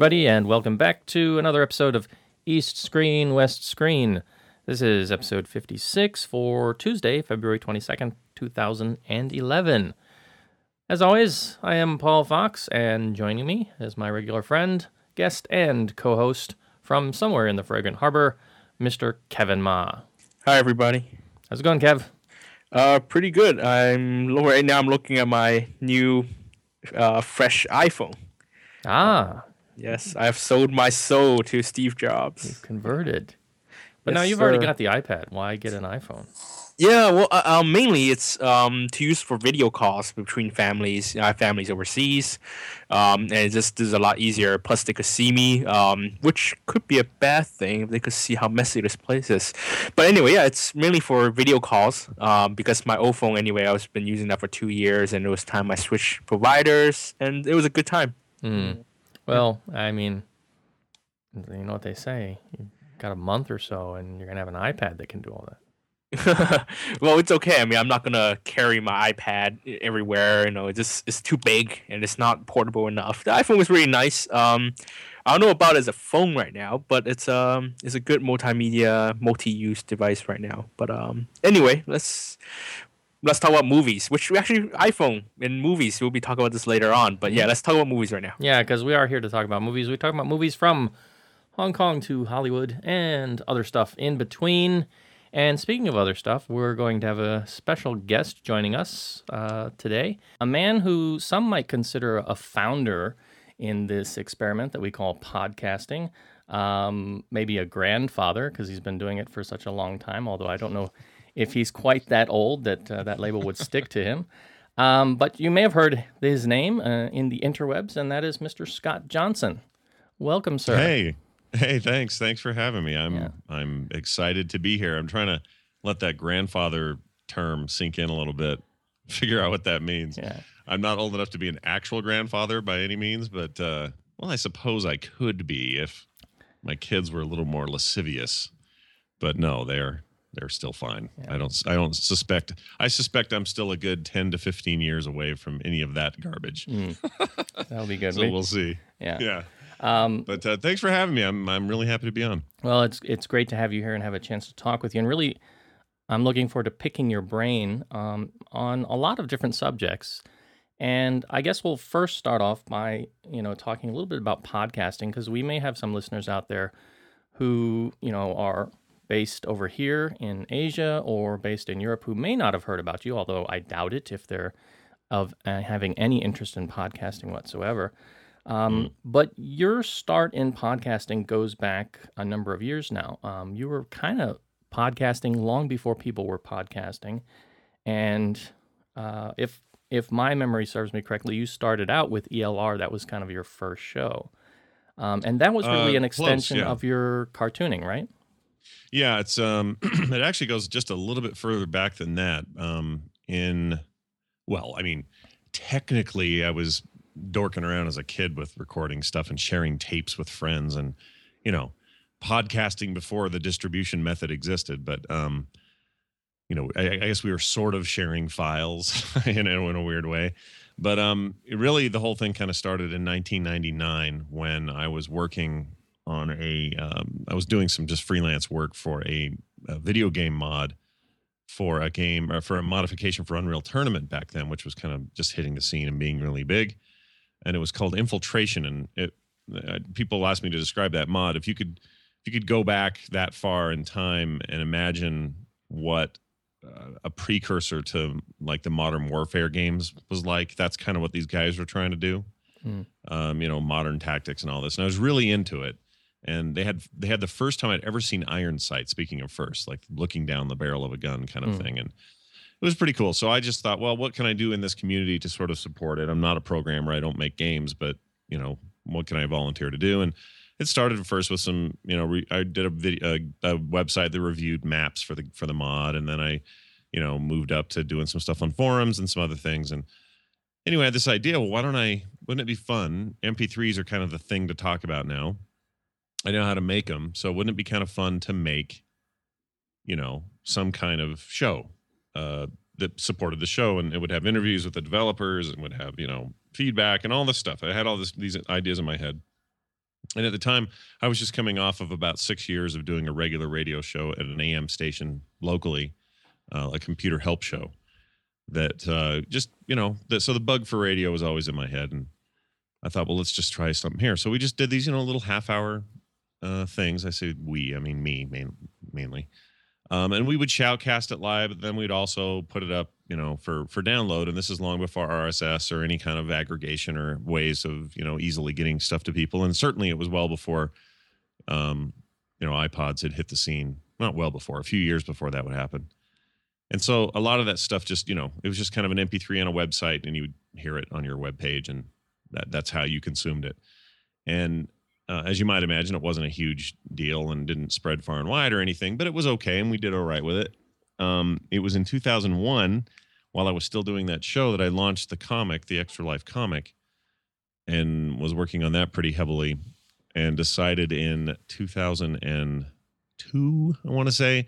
Everybody, and welcome back to another episode of East Screen, West Screen. This is episode 56 for Tuesday, February 22nd, 2011. As always, I am Paul Fox, and joining me is my regular friend, guest, and co host from somewhere in the Fragrant Harbor, Mr. Kevin Ma. Hi, everybody. How's it going, Kev? Uh, pretty good. I'm right now. I'm looking at my new, uh, fresh iPhone. Ah, Yes, I have sold my soul to Steve Jobs. You've converted. But Yes, now you've already got the iPad. Why get an iPhone? Yeah, well, uh, uh, mainly it's um to use for video calls between families. I have families overseas, um, and it just is a lot easier. Plus, they could see me, um, which could be a bad thing if they could see how messy this place is. But anyway, yeah, it's mainly for video calls. Um, because my old phone, anyway, I've been using that for two years, and it was time I switched providers, and it was a good time. Hmm. Well, I mean, you know what they say. You've got a month or so, and you're gonna have an iPad that can do all that. well, it's okay. I mean, I'm not gonna carry my iPad everywhere. You know, it's just it's too big and it's not portable enough. The iPhone was really nice. Um, I don't know about it as a phone right now, but it's um it's a good multimedia, multi-use device right now. But um, anyway, let's let's talk about movies. Which we actually iPhone and movies. We'll be talking about this later on. But yeah, let's talk about movies right now. Yeah, because we are here to talk about movies. We talk about movies from Hong Kong to Hollywood and other stuff in between. And speaking of other stuff, we're going to have a special guest joining us uh, today. A man who some might consider a founder in this experiment that we call podcasting. Um, maybe a grandfather because he's been doing it for such a long time, although I don't know if he's quite that old that uh, that label would stick to him. Um, but you may have heard his name uh, in the interwebs, and that is Mr. Scott Johnson. Welcome, sir. Hey, hey, thanks, thanks for having me. I'm Yeah. I'm excited to be here. I'm trying to let that grandfather term sink in a little bit, figure out what that means. Yeah. I'm not old enough to be an actual grandfather by any means, but uh, well, I suppose I could be if my kids were a little more lascivious. But no, they're they're still fine. I don't I don't suspect I suspect I'm still a good 10 to 15 years away from any of that garbage. That'll be good. So We- we'll see. yeah. Yeah. Um, But uh, thanks for having me. I'm I'm really happy to be on. well, it's it's great to have you here and have a chance to talk with you. And really, I'm looking forward to picking your brain um, on a lot of different subjects. And I guess we'll first start off by you know talking a little bit about podcasting because we may have some listeners out there who you know are based over here in Asia or based in Europe who may not have heard about you, although I doubt it if they're of uh, having any interest in podcasting whatsoever. Um, But your start in podcasting goes back a number of years now. Um, you were kind of podcasting long before people were podcasting, and uh, if if my memory serves me correctly, you started out with ELR. That was kind of your first show, um, and that was really Uh, an close, extension yeah. of your cartooning, right? Yeah, it's um it actually goes just a little bit further back than that. Um in well, I mean, technically I was dorking around as a kid with recording stuff and sharing tapes with friends and you know, podcasting before the distribution method existed, but um you know, I, I guess we were sort of sharing files in, a- in a weird way. But um, really, the whole thing kind of started in 1999 when I was working on a, um, I was doing some just freelance work for a, a video game mod for a game, or for a modification for Unreal Tournament back then, which was kind of just hitting the scene and being really big. And it was called Infiltration. And it, uh, people asked me to describe that mod. If you could, if you could go back that far in time and imagine what uh, a precursor to like the modern warfare games was like. That's kind of what these guys were trying to do. Hmm. Um, you know, modern tactics and all this. And I was really into it. And they had they had the first time I'd ever seen iron sight. Speaking of first, like looking down the barrel of a gun kind of Mm. thing, and it was pretty cool. So I just thought, well, what can I do in this community to sort of support it? I'm not a programmer. I don't make games, but you know, what can I volunteer to do? And it started first with some, you know, re- I did a video, a, a website that reviewed maps for the for the mod, and then I, you know, moved up to doing some stuff on forums and some other things. And anyway, I had this idea. Well, why don't I? Wouldn't it be fun? MP3s are kind of the thing to talk about now. I know how to make them, so wouldn't it be kind of fun to make, you know, some kind of show uh, that supported the show, and it would have interviews with the developers, and would have you know feedback and all this stuff. I had all this these ideas in my head, and at the time, I was just coming off of about six years of doing a regular radio show at an AM station locally, uh, a computer help show. That uh, just you know, that, so the bug for radio was always in my head, and I thought, well, let's just try something here. So we just did these, you know, little half hour uh, things. I say we, I mean me main, mainly. Um, and we would shoutcast it live, but then we'd also put it up, you know, for for download. And this is long before RSS or any kind of aggregation or ways of, you know, easily getting stuff to people. And certainly it was well before, um, you know, iPods had hit the scene. Not well before, a few years before that would happen. And so a lot of that stuff just, you know, it was just kind of an MP3 on a website, and you would hear it on your web page, and that, that's how you consumed it. And uh, as you might imagine, it wasn't a huge deal and didn't spread far and wide or anything, but it was okay, and we did all right with it. Um, it was in 2001, while I was still doing that show, that I launched the comic, the Extra Life comic, and was working on that pretty heavily, and decided in 2002, I want to say,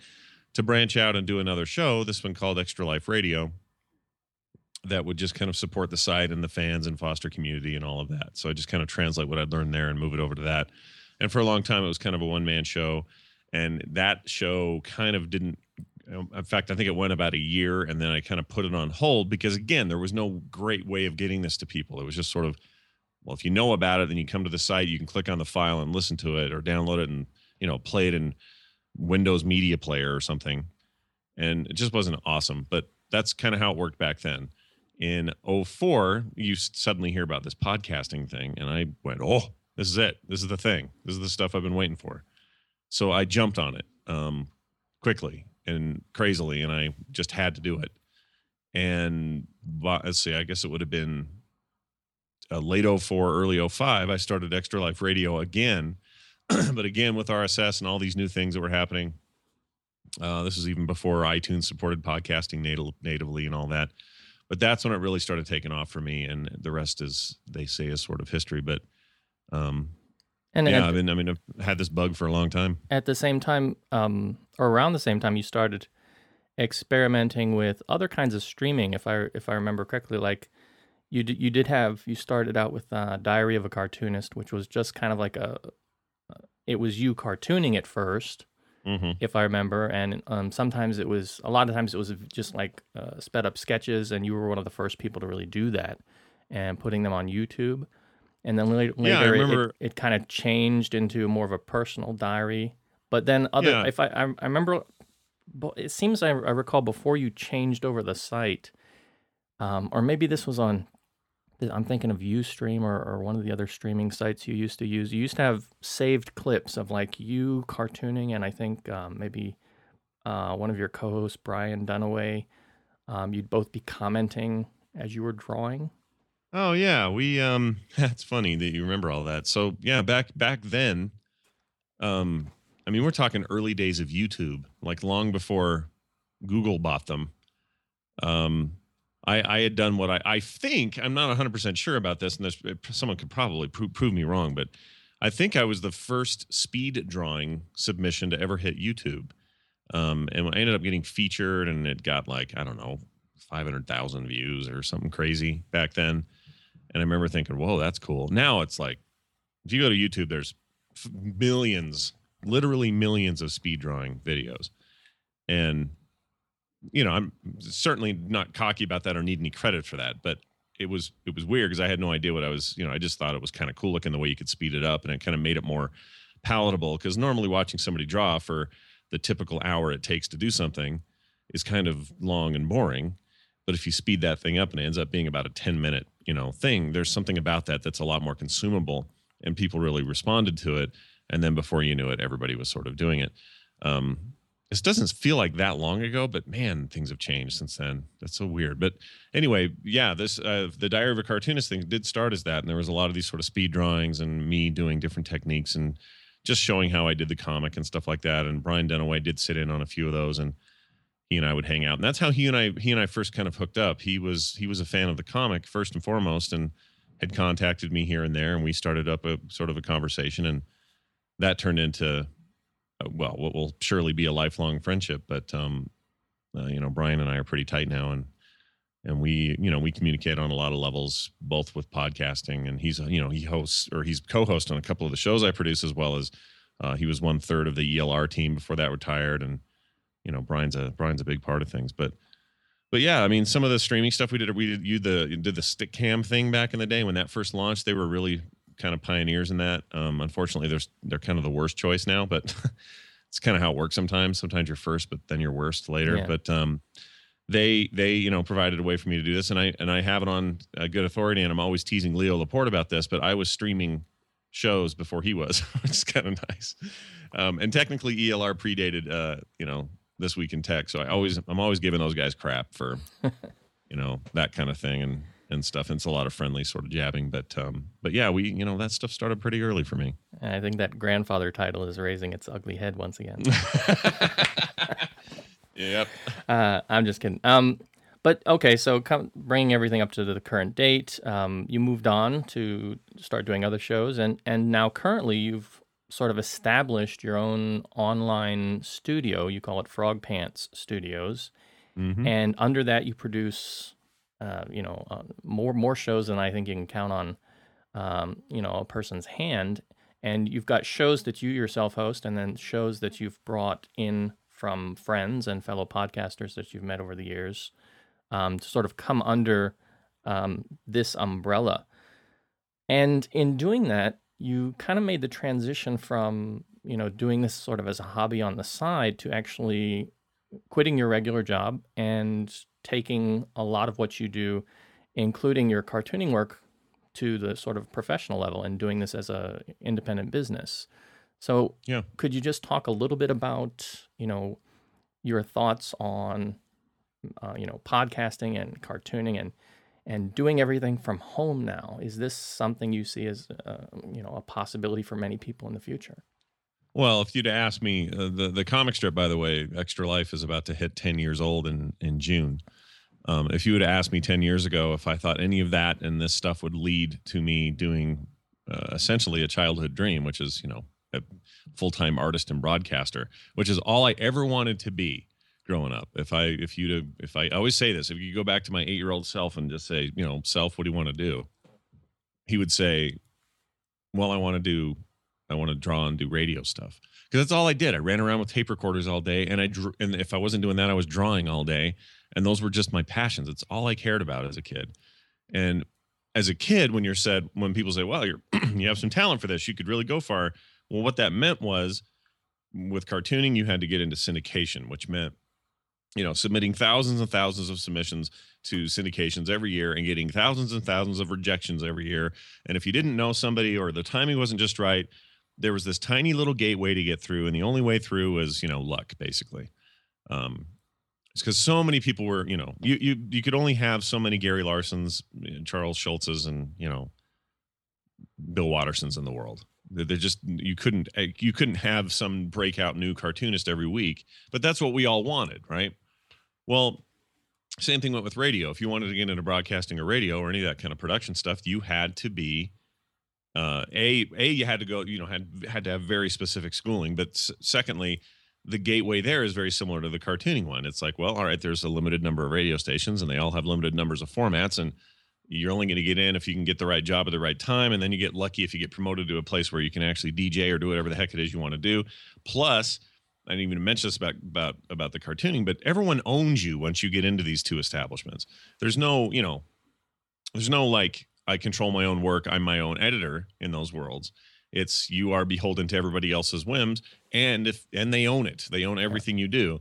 to branch out and do another show. This one called Extra Life Radio, that would just kind of support the site and the fans and foster community and all of that. So I just kind of translate what I'd learned there and move it over to that. And for a long time, it was kind of a one man show. And that show kind of didn't, um, in fact, I think it went about a year and then I kind of put it on hold because, again, there was no great way of getting this to people. It was just sort of, well, if you know about it, then you come to the site, you can click on the file and listen to it or download it and, you know, play it in Windows Media Player or something. And it just wasn't awesome. But that's kind of how it worked back then in 04 you suddenly hear about this podcasting thing and i went oh this is it. This is the thing. This is the stuff i've been waiting for. So i jumped on it um, quickly and crazily and i just had to do it. And let's see i guess it would have been uh, late 04 early 05 i started extra life radio again but again with rss and all these new things that were happening. Uh, this is even before itunes supported podcasting native, natively and all that but that's when it really started taking off for me and the rest is they say is sort of history but um And yeah at, i mean i mean i've had this bug for a long time at the same time, um, or around the same time, you started experimenting with other kinds of streaming. If I if I remember correctly, like you did, you did have you started out with uh, Diary of a Cartoonist, which was just kind of like a it was you cartooning at first, hmm if I remember, and um, sometimes it was a lot of times it was just like uh, sped up sketches, and you were one of the first people to really do that and putting them on YouTube. And then later, Yeah, later it- remember- it, it, kind of changed into more of a personal diary. But then other, Yeah. if I, I, I remember, it seems I, I recall before you changed over the site, um, or maybe this was on. I'm thinking of UStream or, or one of the other streaming sites you used to use. You used to have saved clips of like you cartooning, and I think um, maybe uh, one of your co-hosts, Brian Dunaway, um, you'd both be commenting as you were drawing. oh yeah we um that's funny that you remember all that so yeah back back then um i mean we're talking early days of youtube like long before google bought them um I, I had done what I, I think I'm not 100 percent sure about this, and someone could probably pro- prove me wrong, but I think I was the first speed drawing submission to ever hit YouTube, um, and I ended up getting featured, and it got like I don't know 500,000 views or something crazy back then, and I remember thinking, whoa, that's cool. Now it's like if you go to YouTube, there's millions, literally millions of speed drawing videos, and you know, I'm certainly not cocky about that or need any credit for that, but it was it was weird because I had no idea what I was, you know, I just thought it was kind of cool looking the way you could speed it up and it kind of made it more palatable because normally watching somebody draw for the typical hour it takes to do something is kind of long and boring. But if you speed that thing up and it ends up being about a 10 minute, you know, thing, there's something about that that's a lot more consumable and people really responded to it. and then before you knew it, everybody was sort of doing it. Um, this doesn't feel like that long ago, but man, things have changed since then. That's so weird. But anyway, yeah, this uh, the Diary of a Cartoonist thing did start as that, and there was a lot of these sort of speed drawings and me doing different techniques and just showing how I did the comic and stuff like that. And Brian Dunaway did sit in on a few of those, and he and I would hang out, and that's how he and I he and I first kind of hooked up. He was he was a fan of the comic first and foremost, and had contacted me here and there, and we started up a sort of a conversation, and that turned into well, what will surely be a lifelong friendship. But um, uh, you know, Brian and I are pretty tight now, and and we you know we communicate on a lot of levels, both with podcasting, and he's you know he hosts or he's co-host on a couple of the shows I produce, as well as uh, he was one third of the ELR team before that retired, and you know Brian's a Brian's a big part of things, but. But yeah, I mean, some of the streaming stuff we did, we did you the did the Stickam thing back in the day when that first launched. They were really kind of pioneers in that. Um, unfortunately, there's they're kind of the worst choice now, but it's kind of how it works sometimes. Sometimes you're first, but then you're worst later. Yeah. But um, they they you know provided a way for me to do this, and I and I have it on a good authority, and I'm always teasing Leo Laporte about this, but I was streaming shows before he was, which is kind of nice. Um, and technically, ELR predated uh, you know this week in tech, so I always I'm always giving those guys crap for you know that kind of thing and and stuff. And it's a lot of friendly sort of jabbing, but um, but yeah, we you know that stuff started pretty early for me. I think that grandfather title is raising its ugly head once again. yep. Uh, I'm just kidding. Um, but okay, so come, bringing everything up to the current date, um, you moved on to start doing other shows, and and now currently you've sort of established your own online studio. You call it Frog Pants Studios, Mhm. and under that you produce, uh, you know, uh, more more shows than I think you can count on, um, you know, a person's hand. And you've got shows that you yourself host, and then shows that you've brought in from friends and fellow podcasters that you've met over the years, um, to sort of come under um, this umbrella. And in doing that, you kind of made the transition from you know doing this sort of as a hobby on the side to actually quitting your regular job and taking a lot of what you do, including your cartooning work, to the sort of professional level and doing this as a independent business. So, Yeah. could you just talk a little bit about you know your thoughts on uh, you know podcasting and cartooning and and doing everything from home now? Is this something you see as uh, you know a possibility for many people in the future? Well, if you'd asked me, uh, the the comic strip, by the way, Extra Life is about to hit ten years old in in June. Um, if you would have asked me ten years ago if I thought any of that and this stuff would lead to me doing uh, essentially a childhood dream, which is you know a full time artist and broadcaster, which is all I ever wanted to be growing up. If I if you to if I, I always say this, if you go back to my eight year old self and just say, you know, self, what do you want to do? He would say, well, I want to do I want to draw and do radio stuff because that's all I did. I ran around with tape recorders all day, and I drew. And if I wasn't doing that, I was drawing all day, and those were just my passions. It's all I cared about as a kid. And as a kid, when you're said, when people say, "Well, you're you have some talent for this, you could really go far," well, what that meant was, with cartooning, you had to get into syndication, which meant you know, submitting thousands and thousands of submissions to syndications every year and getting thousands and thousands of rejections every year. And if you didn't know somebody or the timing wasn't just right, there was this tiny little gateway to get through, and the only way through was, you know, luck, basically. Um, it's because so many people were, you know, you you you could only have so many Gary Larsons, Charles Schulzes, and you know, Bill Wattersons in the world. They're just you couldn't eh, you couldn't have some breakout new cartoonist every week, but that's what we all wanted, right? Well, same thing went with radio. If you wanted to get into broadcasting or radio or any of that kind of production stuff, you had to be uh, a a you had to go you know had had to have very specific schooling, but s- secondly, the gateway there is very similar to the cartooning one. It's like, well, all right, there's a limited number of radio stations, and they all have limited numbers of formats, and you're only going to get in if you can get the right job at the right time, and then you get lucky if you get promoted to a place where you can actually DJ or do whatever the heck it is you want to do. Plus, I didn't even mention this about about about the cartooning, but everyone owns you once you get into these two establishments. There's no, you know, there's no like I control my own work. I'm my own editor in those worlds. It's you are beholden to everybody else's whims, and if and they own it. They own everything you do.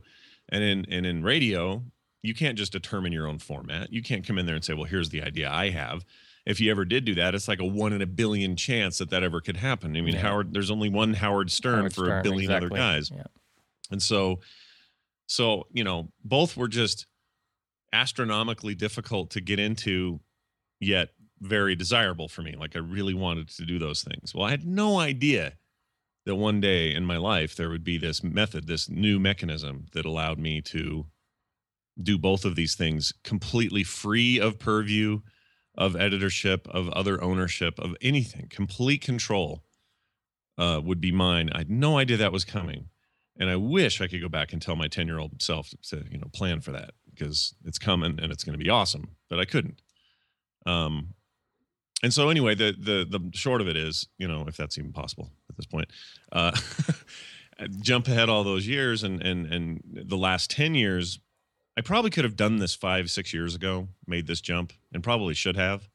And in and in radio, you can't just determine your own format. You can't come in there and say, "Well, here's the idea I have." if you ever did do that, it's like a one in a billion chance that that ever could happen. I mean, Yeah. Howard, there's only one Howard Stern Howard for a Stern, billion other guys. Yeah. And so, so, you know, both were just astronomically difficult to get into, yet very desirable for me. Like I really wanted to do those things. Well, I had no idea that one day in my life there would be this method, this new mechanism that allowed me to do both of these things completely free of purview, of editorship, of other ownership, of anything. Complete control uh, would be mine. I had no idea that was coming. And I wish I could go back and tell my 10 year old self to, you know, plan for that because it's coming and it's going to be awesome, but I couldn't. Um, and so anyway, the, the, the short of it is, you know, if that's even possible at this point, uh, jump ahead all those years and, and, and the last 10 years, I probably could have done this five, six years ago, made this jump and probably should have,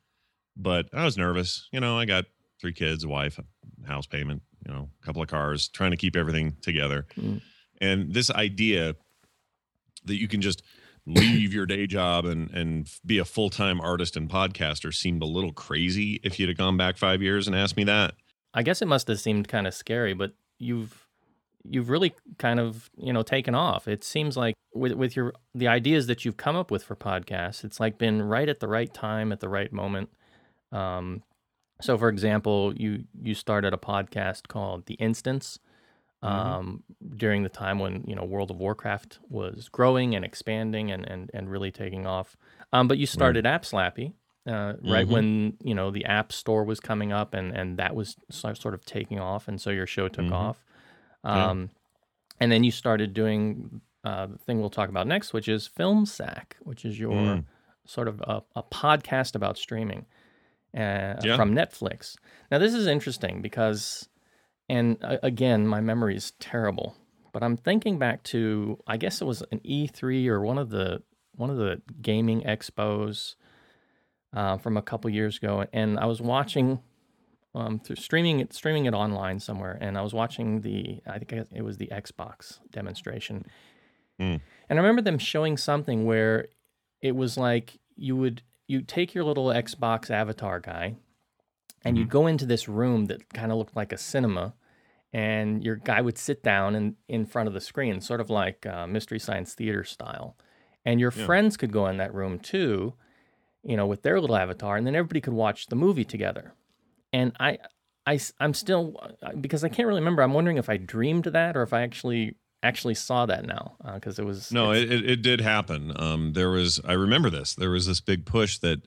but I was nervous. You know, I got three kids, a wife, a house payment, you know, a couple of cars, trying to keep everything together. Mm. And this idea that you can just leave your day job and and be a full-time artist and podcaster seemed a little crazy if you'd have gone back 5 years and asked me that. I guess it must have seemed kind of scary, but you've you've really kind of you know taken off. It seems like with with your the ideas that you've come up with for podcasts, it's like been right at the right time at the right moment. Um, so, for example, you you started a podcast called The Instance um, during the time when you know World of Warcraft was growing and expanding and and, and really taking off. Um, but you started App Slappy. Uh, right Mhm. when you know the app store was coming up and and that was sort of taking off and so your show took Mhm. off Yeah. um, and then you started doing uh, the thing we'll talk about next which is film sack which is your Mm. sort of a, a podcast about streaming uh, Yeah. from netflix now this is interesting because and uh, again my memory is terrible but i'm thinking back to i guess it was an e3 or one of the one of the gaming expos uh, from a couple years ago, and I was watching um, through streaming it, streaming it online somewhere, and I was watching the I think it was the Xbox demonstration, Mm. and I remember them showing something where it was like you would you take your little Xbox avatar guy, and you'd go into this room that kind of looked like a cinema. And your guy would sit down in, in front of the screen, sort of like uh, Mystery Science Theater style. And your Yeah. friends could go in that room too, you know, with their little avatar, and then everybody could watch the movie together. And I, I, I'm still because I can't really remember. I'm wondering if I dreamed that or if I actually actually saw that now because it was No, it, it, it did happen. Um, there was, I remember this. There was this big push that,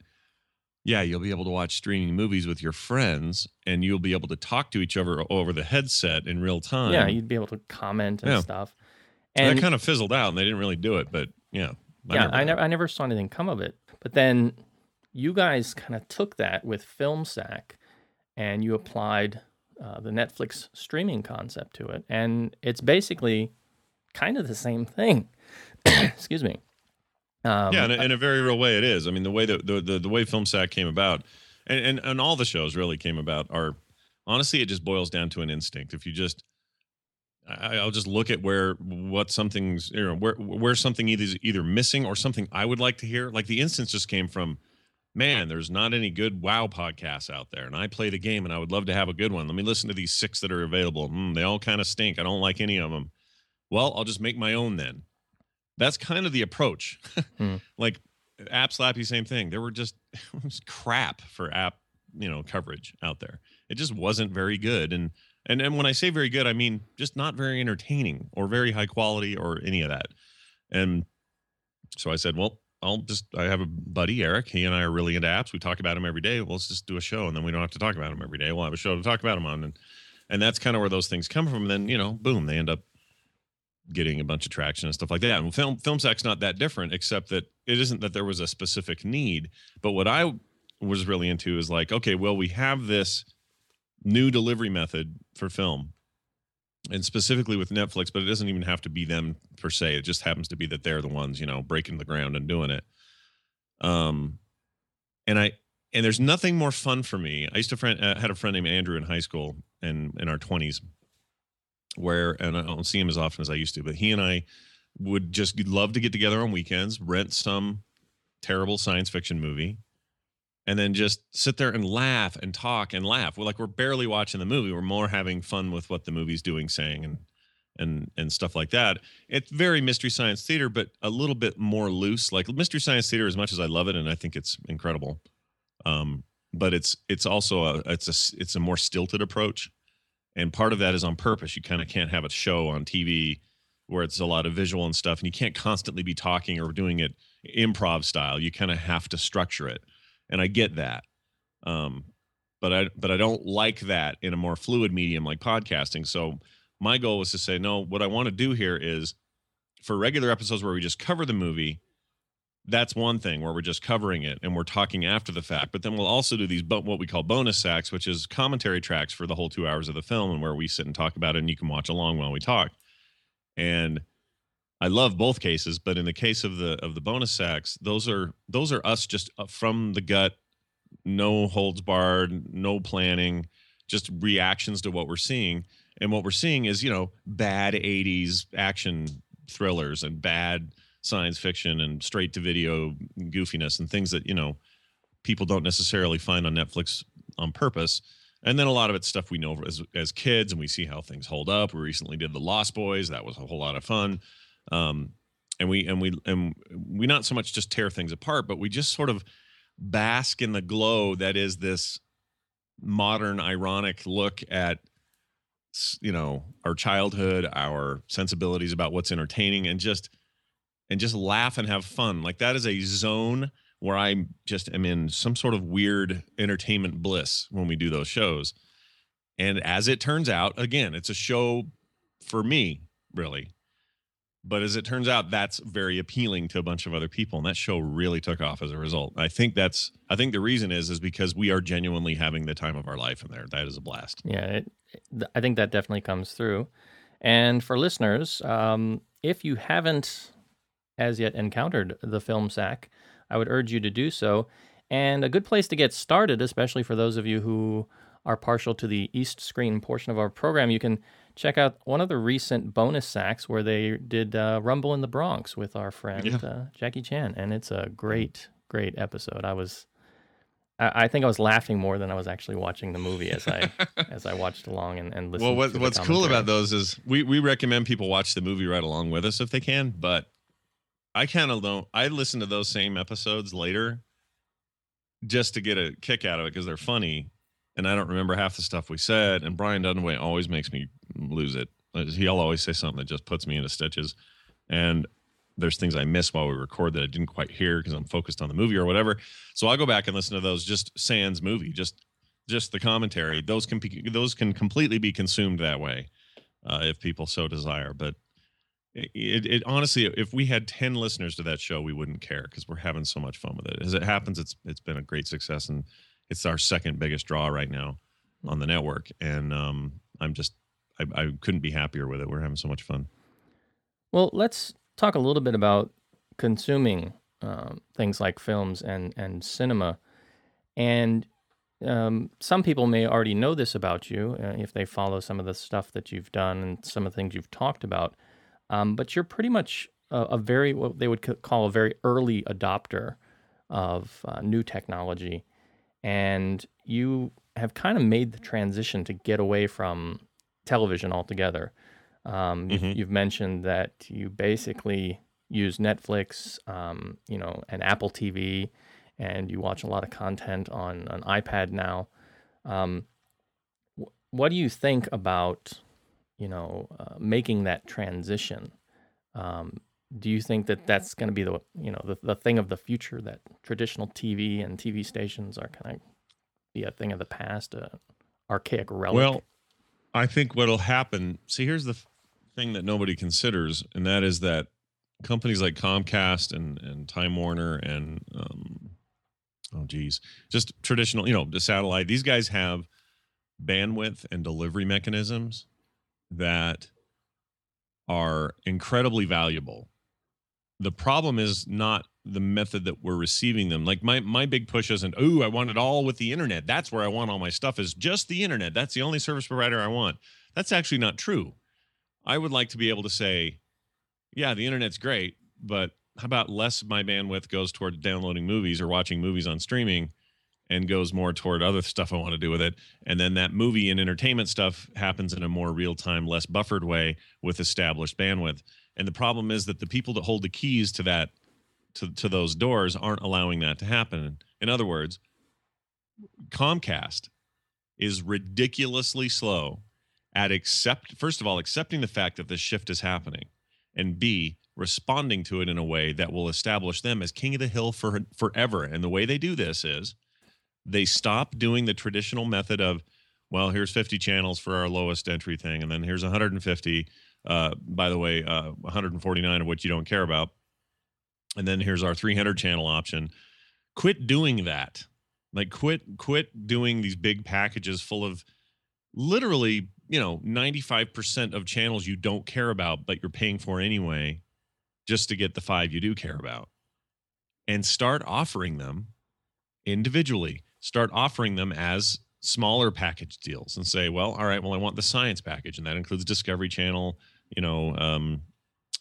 yeah, you'll be able to watch streaming movies with your friends, and you'll be able to talk to each other over the headset in real time. yeah, you'd be able to comment and Yeah. stuff. And that kind of fizzled out, and they didn't really do it. But yeah, yeah, remember I never I never saw anything come of it. But then you guys kind of took that with FilmSack and you applied uh, the Netflix streaming concept to it, and it's basically kind of the same thing. Excuse me. Um, yeah, in a, in a very real way, it is. I mean, the way that the, the the way FilmSack came about, and, and and all the shows really came about are honestly, it just boils down to an instinct. If you just, I, I'll just look at where what something's you know where where something either is either missing or something I would like to hear. Like the instance just came from, man, there's not any good WoW podcasts out there, and I play the game, and I would love to have a good one. Let me listen to these six that are available. Hmm, they all kind of stink. I don't like any of them. Well, I'll just make my own then. That's kind of the approach. Hmm. Like App Slappy, same thing. There were just it was crap for app, you know, coverage out there. It just wasn't very good. And and and when I say very good, I mean just not very entertaining or very high quality or any of that. And so I said, well, I'll just I have a buddy Eric. He and I are really into apps. We talk about them every day. Well, let's just do a show, and then we don't have to talk about them every day. We'll have a show to talk about them on, and and that's kind of where those things come from. And then you know, boom, they end up getting a bunch of traction and stuff like that. And film FilmSack's not that different, except that it isn't that there was a specific need. But what I was really into is like, okay, well, we have this new delivery method for film, and specifically with Netflix, but it doesn't even have to be them per se. It just happens to be that they're the ones, you know, breaking the ground and doing it. Um, and I and there's nothing more fun for me. I used to friend uh, had a friend named Andrew in high school and in our twenties, where and I don't see him as often as I used to, but he and I would just love to get together on weekends, rent some terrible science fiction movie, and then just sit there and laugh and talk and laugh. We're like we're barely watching the movie. We're more having fun with what the movie's doing, saying, and and and stuff like that. It's very mystery science theater, but a little bit more loose. Like mystery science theater, as much as I love it and I think it's incredible, um, but it's it's also a it's a it's a more stilted approach, and part of that is on purpose. You kind of can't have a show on TV where it's a lot of visual and stuff, and you can't constantly be talking or doing it improv style. You kind of have to structure it, and I get that. Um, but I but I don't like that in a more fluid medium like podcasting. So my goal was to say, no, what I want to do here is for regular episodes where we just cover the movie, that's one thing where we're just covering it and we're talking after the fact. But then we'll also do these, what we call bonus sacks, which is commentary tracks for the whole two hours of the film and where we sit and talk about it and you can watch along while we talk. And I love both cases, but in the case of the of the bonus sacks, those are those are us just uh, from the gut, no holds barred, no planning, just reactions to what we're seeing and what we're seeing is you know bad 80s action thrillers and bad science fiction and straight to video goofiness and things that you know people don't necessarily find on netflix on purpose. And then a lot of it's stuff we know as, as kids and we see how things hold up. We recently did the lost boys. That was a whole lot of fun. Um, and we and we and we not so much just tear things apart but we just sort of bask in the glow that is this modern ironic look at you know our childhood our sensibilities about what's entertaining and just and just laugh and have fun. Like that is a zone where i just am in some sort of weird entertainment bliss when we do those shows. And as it turns out again it's a show for me really. But as it turns out that's very appealing to a bunch of other people and that show really took off as a result. I think that's i think the reason is is because we are genuinely having the time of our life in there. That is a blast. Yeah it, I think that definitely comes through. And for listeners, um, if you haven't as yet encountered the film sack, I would urge you to do so. And a good place to get started, especially for those of you who are partial to the East Screen portion of our program, you can check out one of the recent bonus sacks where they did uh, Rumble in the Bronx with our friend yeah. uh, Jackie Chan, and it's a great, great episode. I was I, I think I was laughing more than I was actually watching the movie as I as I watched along and, and listened. Well, what, what's cool about those is we we recommend people watch the movie right along with us if they can, but I kind of don't. I listen to those same episodes later just to get a kick out of it because they're funny, and I don't remember half the stuff we said. And Brian Dunaway always makes me lose it. He'll always say something that just puts me into stitches, and there's things I miss while we record that I didn't quite hear because I'm focused on the movie or whatever. So I'll go back and listen to those just sans movie, just just the commentary. Those can be, those can completely be consumed that way uh, if people so desire. But it, it, honestly, if we had ten listeners to that show, we wouldn't care because we're having so much fun with it. As it happens, it's it's been a great success and it's our second biggest draw right now on the network. And um, I'm just I, I couldn't be happier with it. We're having so much fun. Well, let's talk a little bit about consuming um, things like films and and cinema, and um, some people may already know this about you uh, if they follow some of the stuff that you've done and some of the things you've talked about. Um, but you're pretty much a, a, very what they would call a very early adopter of uh, new technology, and you have kind of made the transition to get away from television altogether. Um, mm-hmm. you've, you've, mentioned that you basically use Netflix, um, you know, and Apple TV, and you watch a lot of content on an iPad now. Um, wh- what do you think about, you know, uh, making that transition? Um, do you think that that's going to be the, you know, the, the thing of the future that traditional TV and TV stations are kind of be a thing of the past, a archaic relic? Well, I think what'll happen. See, here's the thing that nobody considers, and that is that companies like Comcast and and Time Warner and um, oh geez, just traditional, you know, the satellite. These guys have bandwidth and delivery mechanisms that are incredibly valuable. The problem is not the method that we're receiving them. Like my my big push isn't, oh, I want it all with the internet. That's where I want all my stuff is just the internet. That's the only service provider I want. That's actually not true. I would like to be able to say, yeah, the internet's great, but how about less of my bandwidth goes toward downloading movies or watching movies on streaming and goes more toward other stuff I want to do with it. And then that movie and entertainment stuff happens in a more real time, less buffered way with established bandwidth. And the problem is that the people that hold the keys to that to, to those doors aren't allowing that to happen. In other words, Comcast is ridiculously slow at accept first of all accepting the fact that this shift is happening and b responding to it in a way that will establish them as king of the hill for forever and the way they do this is they stop doing the traditional method of well here's 50 channels for our lowest entry thing and then here's 150 uh, by the way uh, 149 of which you don't care about and then here's our 300 channel option. Quit doing that. Like quit quit doing these big packages full of literally you know 95% of channels you don't care about but you're paying for anyway just to get the five you do care about and start offering them individually start offering them as smaller package deals and say well all right well i want the science package. And that includes discovery channel you know um,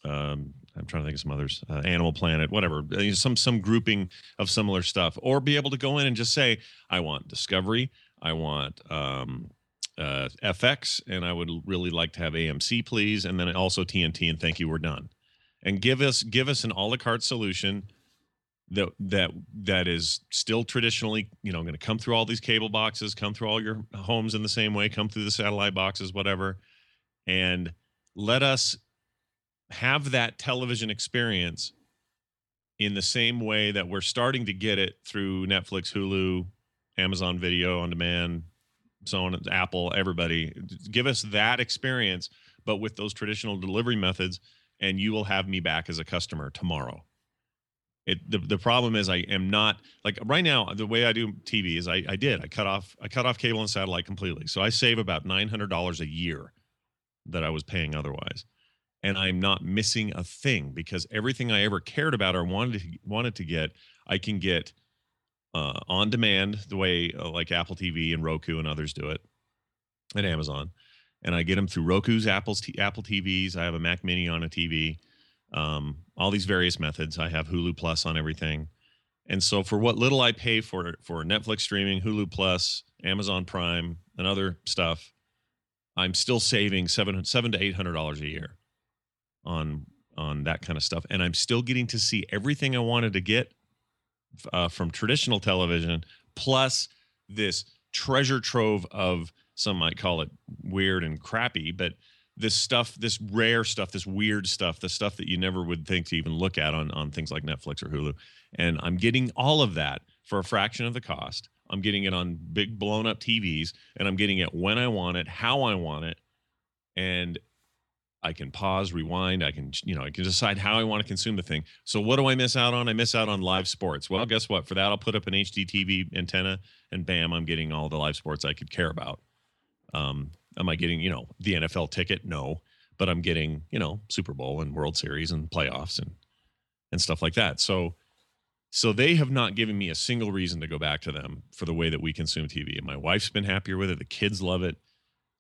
um, I'm trying to think of some others, uh, Animal Planet, whatever, uh, some some grouping of similar stuff, or be able to go in and just say, I want Discovery, I want um, uh, FX, and I would really like to have AMC, please, and then also TNT, and thank you, we're done. And give us give us an a la carte solution that that that is still traditionally, you know, going to come through all these cable boxes, come through all your homes in the same way, come through the satellite boxes, whatever, and let us have that television experience in the same way that we're starting to get it through Netflix, Hulu, Amazon Video on Demand, so on, Apple, everybody. Give us that experience, but with those traditional delivery methods, and you will have me back as a customer tomorrow. It, the, the problem is I am not like right now the way I do TV is I, I did I cut off I cut off cable and satellite completely. So I save about nine hundred dollars a year that I was paying otherwise. And I'm not missing a thing because everything I ever cared about or wanted to, wanted to get, I can get uh, on demand the way uh, like Apple TV and Roku and others do it, and Amazon, and I get them through Roku's Apple's t- Apple TVs. I have a Mac Mini on a TV, um, all these various methods. I have Hulu Plus on everything, and so for what little I pay for for Netflix streaming, Hulu Plus, Amazon Prime, and other stuff, I'm still saving seven seven to eight hundred dollars a year on on that kind of stuff and i'm still getting to see everything i wanted to get uh, from traditional television plus this treasure trove of some might call it weird and crappy but this stuff this rare stuff this weird stuff the stuff that you never would think to even look at on on things like netflix or hulu and i'm getting all of that for a fraction of the cost i'm getting it on big blown up tvs and i'm getting it when i want it how i want it and I can pause, rewind. I can, you know, I can decide how I want to consume the thing. So what do I miss out on? I miss out on live sports. Well, guess what? For that, I'll put up an HD TV antenna, and bam, I'm getting all the live sports I could care about. Um, am I getting, you know, the NFL ticket? No, but I'm getting, you know, Super Bowl and World Series and playoffs and and stuff like that. So, so they have not given me a single reason to go back to them for the way that we consume TV. And my wife's been happier with it. The kids love it.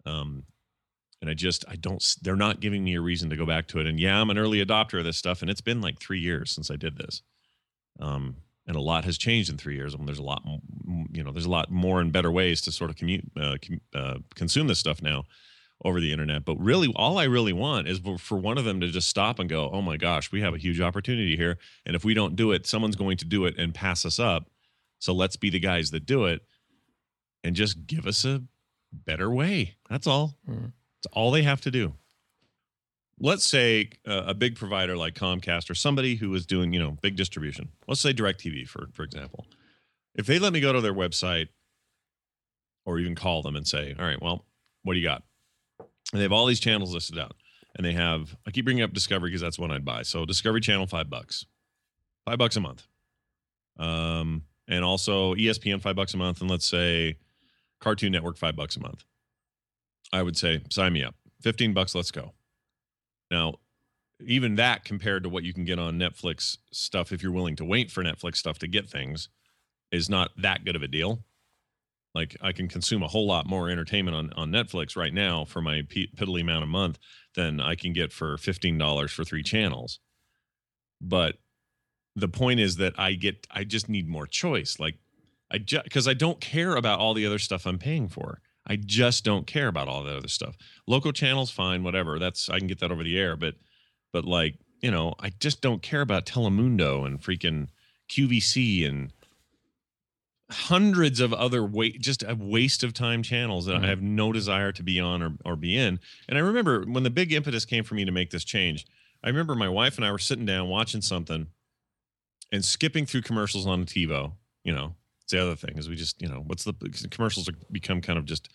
Um, and I just I don't they're not giving me a reason to go back to it. And yeah, I'm an early adopter of this stuff, and it's been like three years since I did this. Um, and a lot has changed in three years. I mean, there's a lot, you know, there's a lot more and better ways to sort of commute, uh, uh, consume this stuff now over the internet. But really, all I really want is for one of them to just stop and go, "Oh my gosh, we have a huge opportunity here, and if we don't do it, someone's going to do it and pass us up. So let's be the guys that do it, and just give us a better way. That's all." Mm. It's all they have to do. Let's say uh, a big provider like Comcast or somebody who is doing, you know, big distribution. Let's say DirecTV for for example. If they let me go to their website or even call them and say, "All right, well, what do you got?" And they have all these channels listed out. And they have I keep bringing up Discovery because that's one I'd buy. So Discovery Channel 5 bucks. 5 bucks a month. Um and also ESPN 5 bucks a month and let's say Cartoon Network 5 bucks a month. I would say sign me up. 15 bucks, let's go. Now, even that compared to what you can get on Netflix stuff, if you're willing to wait for Netflix stuff to get things, is not that good of a deal. Like I can consume a whole lot more entertainment on, on Netflix right now for my piddly amount a month than I can get for $15 for three channels. But the point is that I get, I just need more choice. Like I just because I don't care about all the other stuff I'm paying for. I just don't care about all that other stuff. Local channels, fine, whatever. That's I can get that over the air, but but like you know, I just don't care about Telemundo and freaking QVC and hundreds of other wait just a waste of time channels that Mhm. I have no desire to be on or, or be in. And I remember when the big impetus came for me to make this change, I remember my wife and I were sitting down watching something and skipping through commercials on TiVo. You know, it's the other thing is we just, you know, what's the commercials have become kind of just,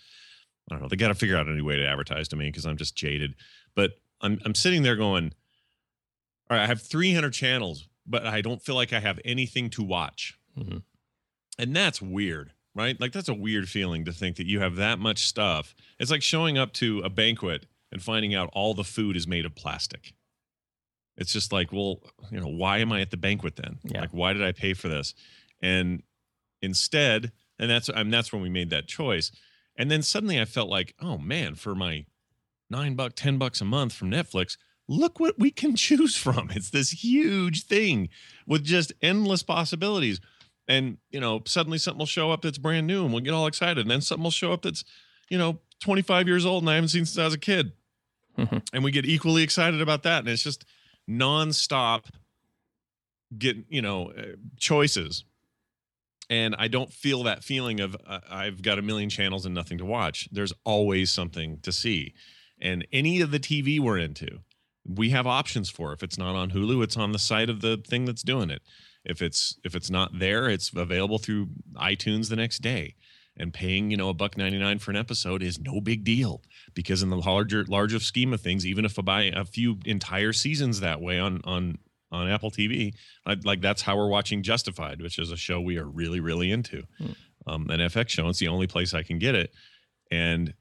I don't know, they got to figure out a new way to advertise to me because I'm just jaded. But I'm, I'm sitting there going, all right, I have 300 channels, but I don't feel like I have anything to watch. Mhm. And that's weird, right? Like that's a weird feeling to think that you have that much stuff. It's like showing up to a banquet and finding out all the food is made of plastic. It's just like, well, you know, why am I at the banquet then? Yeah. Like, why did I pay for this? And instead, and that's mean, that's when we made that choice. And then suddenly I felt like, oh man, for my nine buck, ten bucks a month from Netflix, look what we can choose from. It's this huge thing with just endless possibilities. And you know, suddenly something will show up that's brand new, and we'll get all excited. And then something will show up that's, you know, 25 years old, and I haven't seen since I was a kid, Mhm. and we get equally excited about that. And it's just nonstop, get you know, uh, choices. And I don't feel that feeling of uh, I've got a million channels and nothing to watch. There's always something to see, and any of the TV we're into, we have options for. If it's not on Hulu, it's on the site of the thing that's doing it. If it's if it's not there, it's available through iTunes the next day. And paying, you know, a buck ninety nine for an episode is no big deal because in the larger larger scheme of things, even if I buy a few entire seasons that way on on on Apple TV, I, like that's how we're watching Justified, which is a show we are really really into, Hmm. um, an FX show. It's the only place I can get it, and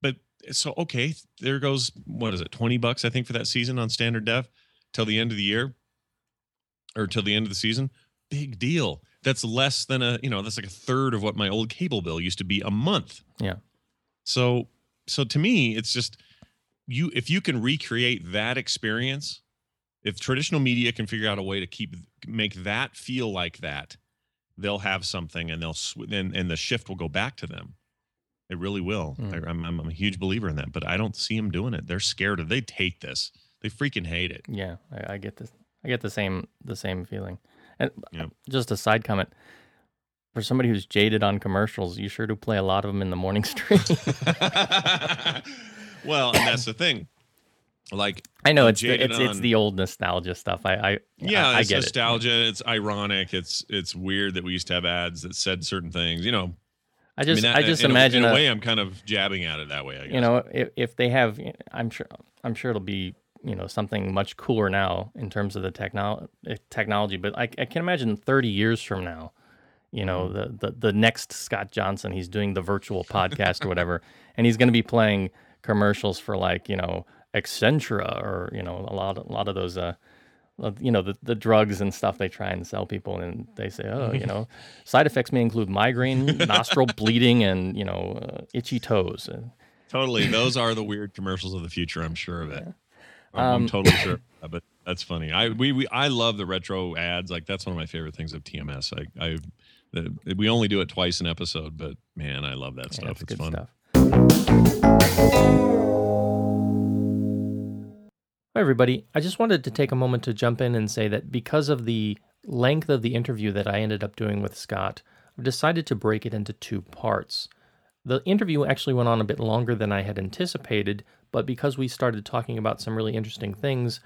but so okay, there goes what is it, twenty bucks I think for that season on standard def till the end of the year or till the end of the season. Big deal. That's less than a you know that's like a third of what my old cable bill used to be a month. Yeah. So so to me, it's just you if you can recreate that experience, if traditional media can figure out a way to keep make that feel like that, they'll have something and they'll sw- and and the shift will go back to them. It really will. Mm. I, I'm I'm a huge believer in that, but I don't see them doing it. They're scared of. They hate this. They freaking hate it. Yeah, I, I get this. I get the same the same feeling. And Yep. just a side comment for somebody who's jaded on commercials, you sure do play a lot of them in the morning stream. well, and that's the thing. Like I know it's the, it's it's the old nostalgia stuff. I I yeah, I, I it's get nostalgia. It's ironic. It's it's weird that we used to have ads that said certain things. You know. I just mean, I, just in a- imagine in a, way I'm kind of jabbing at it that way. I guess. you know if, if they have i'm sure i'm sure it'll be you know something much cooler now in terms of the technol- eh, technology but I, I can imagine 30 years from now you know Mm-hmm. the, the the next scott johnson he's doing the virtual podcast or whatever and he's going to be playing commercials for like you know accentura or you know a lot a lot of those uh you know the, the drugs and stuff they try and sell people and they say oh you know side effects may include migraine nostril bleeding and you know uh, itchy toes Uh, totally. Those are the weird commercials of the future. I'm sure of it. I'm, I'm Um, totally sure. that, But that's funny. I we, we I love the retro ads. Like that's one of my favorite things of TMS. I I the, we only do it twice an episode, but man, I love that Yeah, stuff. it's it's good fun. stuff. Hi, everybody. I just wanted to take a moment to jump in and say that because of the length of the interview that I ended up doing with Scott, I've decided to break it into two parts. The interview actually went on a bit longer than I had anticipated, but because we started talking about some really interesting things,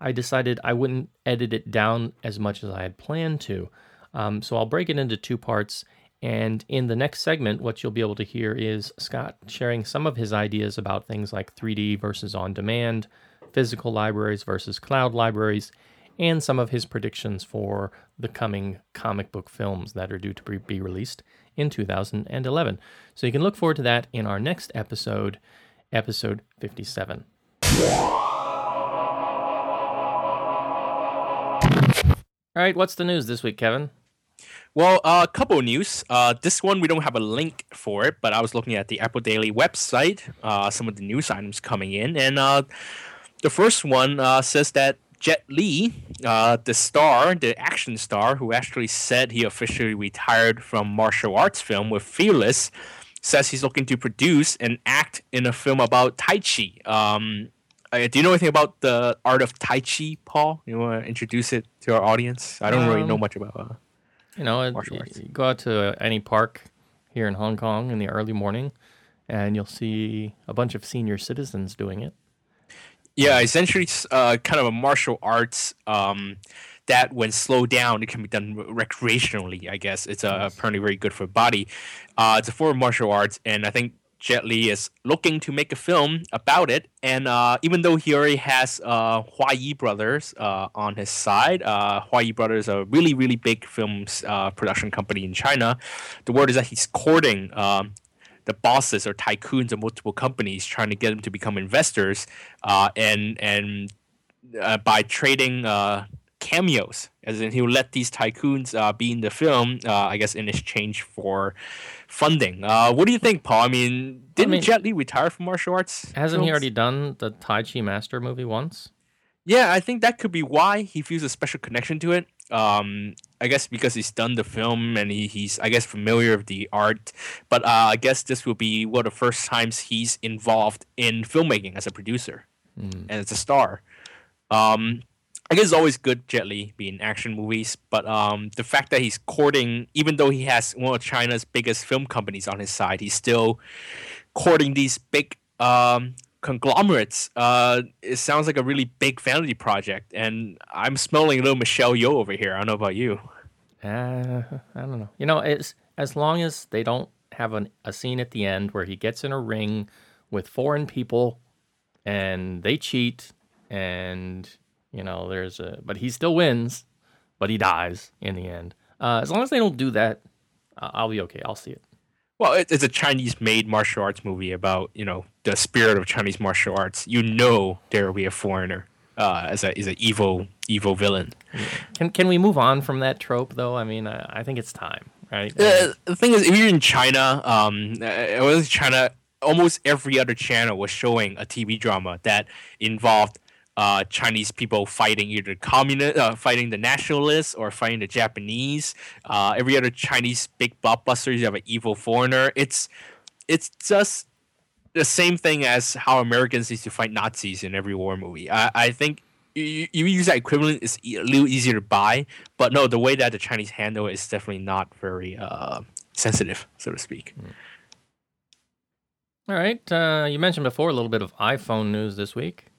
I decided I wouldn't edit it down as much as I had planned to. Um, so I'll break it into two parts. And in the next segment, what you'll be able to hear is Scott sharing some of his ideas about things like 3D versus on demand, physical libraries versus cloud libraries, and some of his predictions for the coming comic book films that are due to be- released in 2011. So you can look forward to that in our next episode, episode 57. All right, what's the news this week, Kevin? Well, a uh, couple of news. Uh, this one we don't have a link for it, but I was looking at the Apple Daily website, uh, some of the news items coming in, and uh, the first one uh, says that Jet Li, uh, the star, the action star, who actually said he officially retired from martial arts film with Fearless, says he's looking to produce and act in a film about Tai Chi. Um, uh, do you know anything about the art of Tai Chi, Paul? You want to introduce it to our audience? I don't really know Um, much about. Uh, You know, Martial arts. you go out to any park here in Hong Kong in the early morning, and you'll see a bunch of senior citizens doing it. Yeah, essentially, it's uh, kind of a martial arts um, that, when slowed down, it can be done recreationally. I guess it's uh, apparently very good for body. Uh, it's a form of martial arts, and I think Jet Li is looking to make a film about it. And uh, even though he already has uh, Hua Yi Brothers uh, on his side, uh, Hua Yi Brothers are a really, really big films uh, production company in China. The word is that he's courting um, the bosses or tycoons of multiple companies, trying to get them to become investors, uh, and and uh, by trading uh, cameos, as in he'll let these tycoons uh, be in the film, uh, I guess in exchange for funding. Uh, what do you think, Paul? I mean, didn't mean- Jet Li retire from martial arts? Hasn't he already done the Tai Chi Master movie once? Yeah, I think that could be why he feels a special connection to it. Um, I guess because he's done the film and he, he's, I guess, familiar with the art. But uh, I guess this will be one of the first times he's involved in filmmaking as a producer Mm. and as a star. Um, I guess it's always good Jet Li being in action movies, but um, the fact that he's courting, even though he has one of China's biggest film companies on his side, he's still courting these big um, conglomerates. Uh, it sounds like a really big vanity project, and I'm smelling a little Michelle Yeoh over here. I don't know about you. Uh, I don't know. You know, it's as long as they don't have an, a scene at the end where he gets in a ring with foreign people and they cheat and you know there's a but he still wins but he dies in the end uh, as long as they don't do that uh, i'll be okay i'll see it Well, it, it's a Chinese-made martial arts movie about you know the spirit of Chinese martial arts. You know there will be a foreigner uh, as a is an evil evil villain. can can we move on from that trope though i mean i, I think it's time right Uh, the thing is, if you're in China, um, uh, it was China. Almost every other channel was showing a TV drama that involved uh, Chinese people fighting either communist, uh, fighting the nationalists, or fighting the Japanese. Uh, every other Chinese big blockbuster, you have an evil foreigner. It's it's just the same thing as how Americans used to fight Nazis in every war movie. I, I think you, you use that equivalent is a little easier to buy, but no, the way that the Chinese handle it is definitely not very uh, sensitive, so to speak. all right uh, you mentioned before a little bit of iphone news this week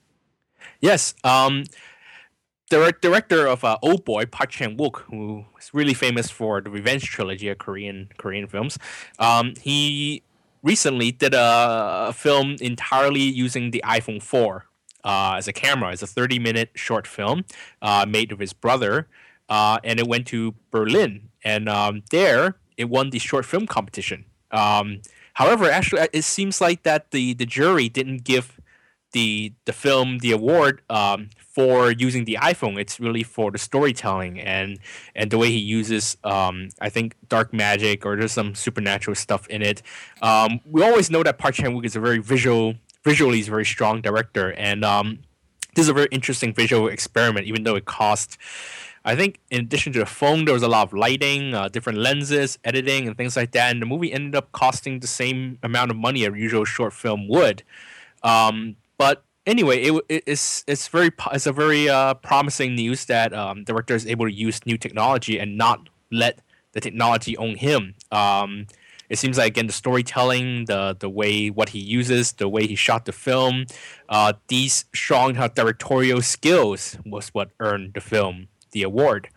Yes, um, direct, director of uh, Old Boy Park Chan Wook, who is really famous for the Revenge trilogy of Korean Korean films. Um, he recently did a, a film entirely using the iPhone 4 uh, as a camera. It's a 30 minute short film uh, made with his brother, uh, and it went to Berlin. And um, there, it won the short film competition. Um, however, actually, it seems like that the, the jury didn't give the the film the award um, for using the iPhone. It's really for the storytelling and and the way he uses um, I think dark magic or there's some supernatural stuff in it. Um, we always know that Park Chan Wook is a very visual visually is very strong director and um, this is a very interesting visual experiment even though it cost I think in addition to the phone, there was a lot of lighting, uh, different lenses, editing, and things like that. And the movie ended up costing the same amount of money a usual short film would. Um, but anyway, it, it, it's it's very it's a very uh, promising news that um, director is able to use new technology and not let the technology own him. Um, it seems like again the storytelling, the the way what he uses, the way he shot the film, uh, these strong uh, directorial skills was what earned the film the award.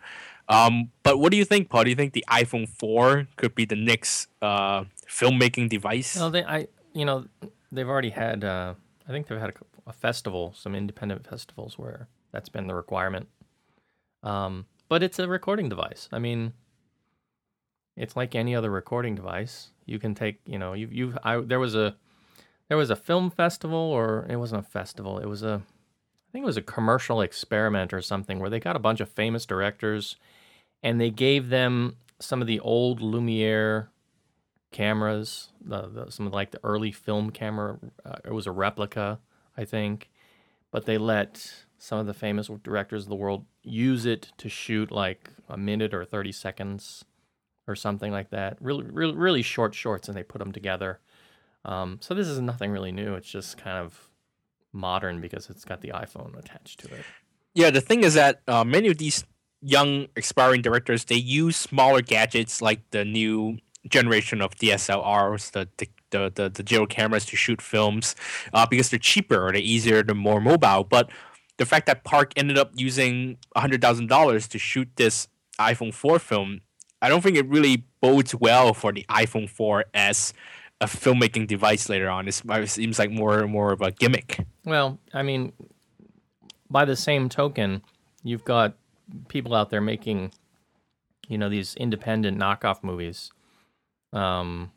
Um, but what do you think, Paul? Do you think the iPhone 4 could be the next uh, filmmaking device? No, they I you know they've already had. I think they've had a, a festival, some independent festivals where that's been the requirement. Um, but it's a recording device. I mean, it's like any other recording device. You can take, you know, you you I there was a there was a film festival or it wasn't a festival. It was a I think it was a commercial experiment or something where they got a bunch of famous directors and they gave them some of the old Lumiere cameras, the, the some like the early film camera. Uh, it was a replica, I think, but they let some of the famous directors of the world use it to shoot like a minute or 30 seconds or something like that. Really, really, really short shorts, and they put them together. Um, so this is nothing really new. It's just kind of modern because it's got the iPhone attached to it. Yeah, the thing is that uh, many of these young aspiring directors they use smaller gadgets like the new generation of DSLRs, the the the, the, the digital cameras to shoot films, uh, because they're cheaper, they're easier, they're more mobile. But the fact that Park ended up using hundred thousand dollars to shoot this iPhone 4 film, I don't think it really bodes well for the iPhone 4 as a filmmaking device later on. It's, it seems like more and more of a gimmick. Well, I mean, by the same token, you've got people out there making, you know, these independent knockoff movies, um,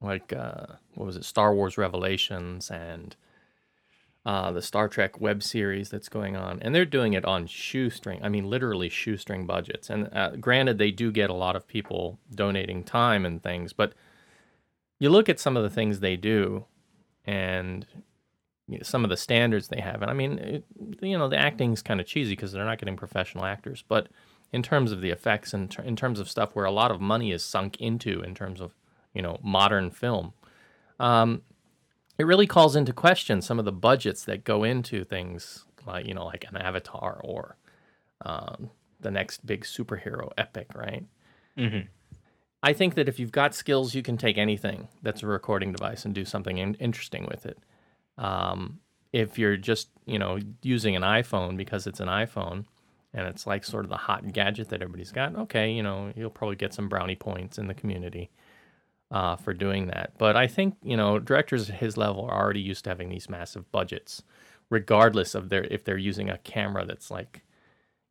like uh, what was it, Star Wars Revelations and uh, the Star Trek web series that's going on, and they're doing it on shoestring. I mean, literally shoestring budgets. And uh, granted, they do get a lot of people donating time and things, but you look at some of the things they do, and you know, some of the standards they have. And I mean, it, you know, the acting's kind of cheesy because they're not getting professional actors, but in terms of the effects and in terms of stuff where a lot of money is sunk into in terms of you know modern film. Um, it really calls into question some of the budgets that go into things like you know like an Avatar or um, the next big superhero epic, right? Mm-hmm. I think that if you've got skills, you can take anything that's a recording device and do something in- interesting with it. Um, if you're just you know using an iPhone because it's an iPhone and it's like sort of the hot gadget that everybody's got, okay, you know you'll probably get some brownie points in the community uh, for doing that. But I think you know directors at his level are already used to having these massive budgets, regardless of their if they're using a camera that's like,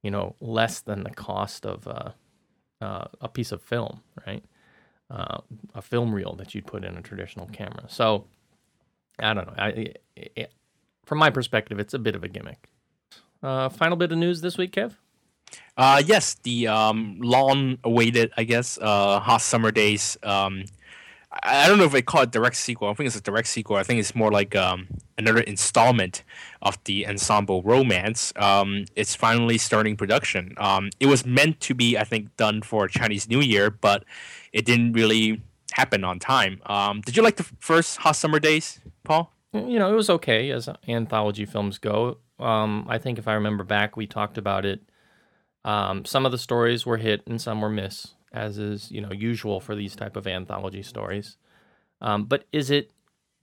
you know, less than the cost of uh, uh, a piece of film, right? Uh, a film reel that you'd put in a traditional camera. So I don't know. I, it, from my perspective, it's a bit of a gimmick. Uh, final bit of news this week, Kev. Uh, yes, the um, long-awaited, I guess, uh, hot summer days um, I don't know if they call it direct sequel. I think it's a direct sequel. I think it's more like um, another installment of the ensemble romance. Um, it's finally starting production. Um, it was meant to be, I think, done for Chinese New Year, but it didn't really happen on time. Um, did you like the first Hot Summer Days, Paul? You know, it was okay as anthology films go. Um, I think if I remember back, we talked about it. Um, some of the stories were hit and some were miss as is you know usual for these type of anthology stories. Um, but is it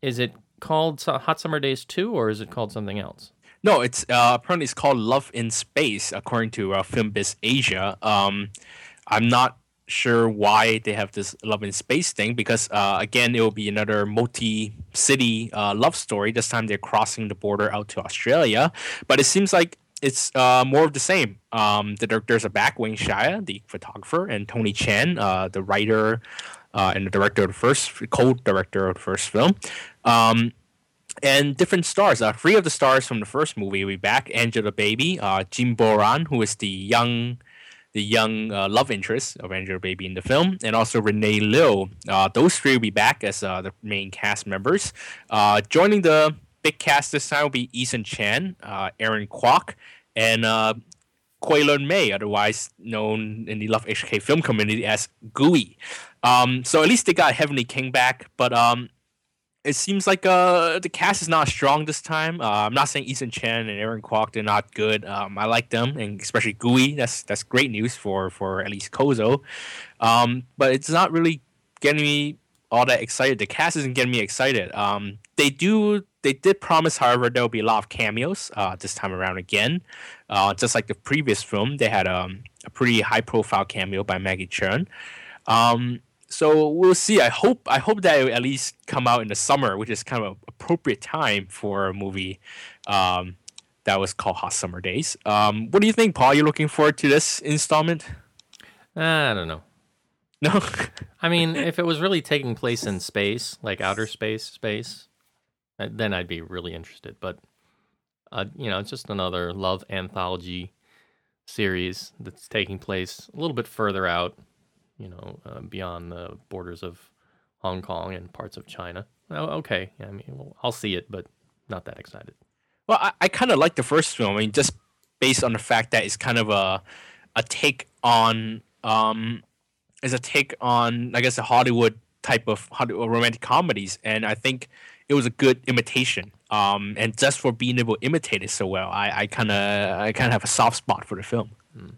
is it called Hot Summer Days two, or is it called something else? No, it's uh, apparently it's called Love in Space, according to uh, Film Biz Asia. Um, I'm not sure why they have this love in space thing because uh, again it will be another multi-city uh, love story this time they're crossing the border out to australia but it seems like it's uh, more of the same. Um, the directors are back, Wing Shya, the photographer, and Tony Chan, uh, the writer uh, and the director of the first, co-director of the first film. Um, and different stars. Uh, three of the stars from the first movie will be back. Angelababy, uh, Jing Boran, who is the young, the young uh, love interest of Angelababy in the film, and also Rene Liu. Uh, those three will be back as uh, the main cast members. Uh, joining the big cast this time will be Eason Chan, uh, Aaron Kwok, and uh, May, otherwise known in the Love HK film community as Gooey. Um, so at least they got Heavenly King back, but um, it seems like uh, the cast is not strong this time. Uh, I'm not saying Eason Chan and Aaron Kwok they're not good. Um, I like them, and especially Gooey. That's that's great news for for at least Kozo. Um, but it's not really getting me all that excited. The cast isn't getting me excited. Um, they do they did promise, however, there will be a lot of cameos uh, this time around again. Uh, just like the previous film, they had um, a pretty high profile cameo by Maggie Cheung. Um, so we'll see. I hope I hope that it will at least come out in the summer, which is kind of an appropriate time for a movie um, that was called Hot Summer Days. Um, what do you think, Paul? You're you looking forward to this installment? I don't know. No. I mean, if it was really taking place in space, like outer space, space, uh, then I'd be really interested. But uh, you know, it's just another love anthology series that's taking place a little bit further out, you know, uh, beyond the borders of Hong Kong and parts of China. Oh, okay, I mean, well, I'll see it, but not that excited. Well, I, I kind of like the first film. I mean, just based on the fact that it's kind of a a take on um, is a take on I guess a Hollywood type of Hollywood romantic comedies, and I think it was a good imitation. Um, and just for being able to imitate it so well, I kind of I kind of have a soft spot for the film. Mm.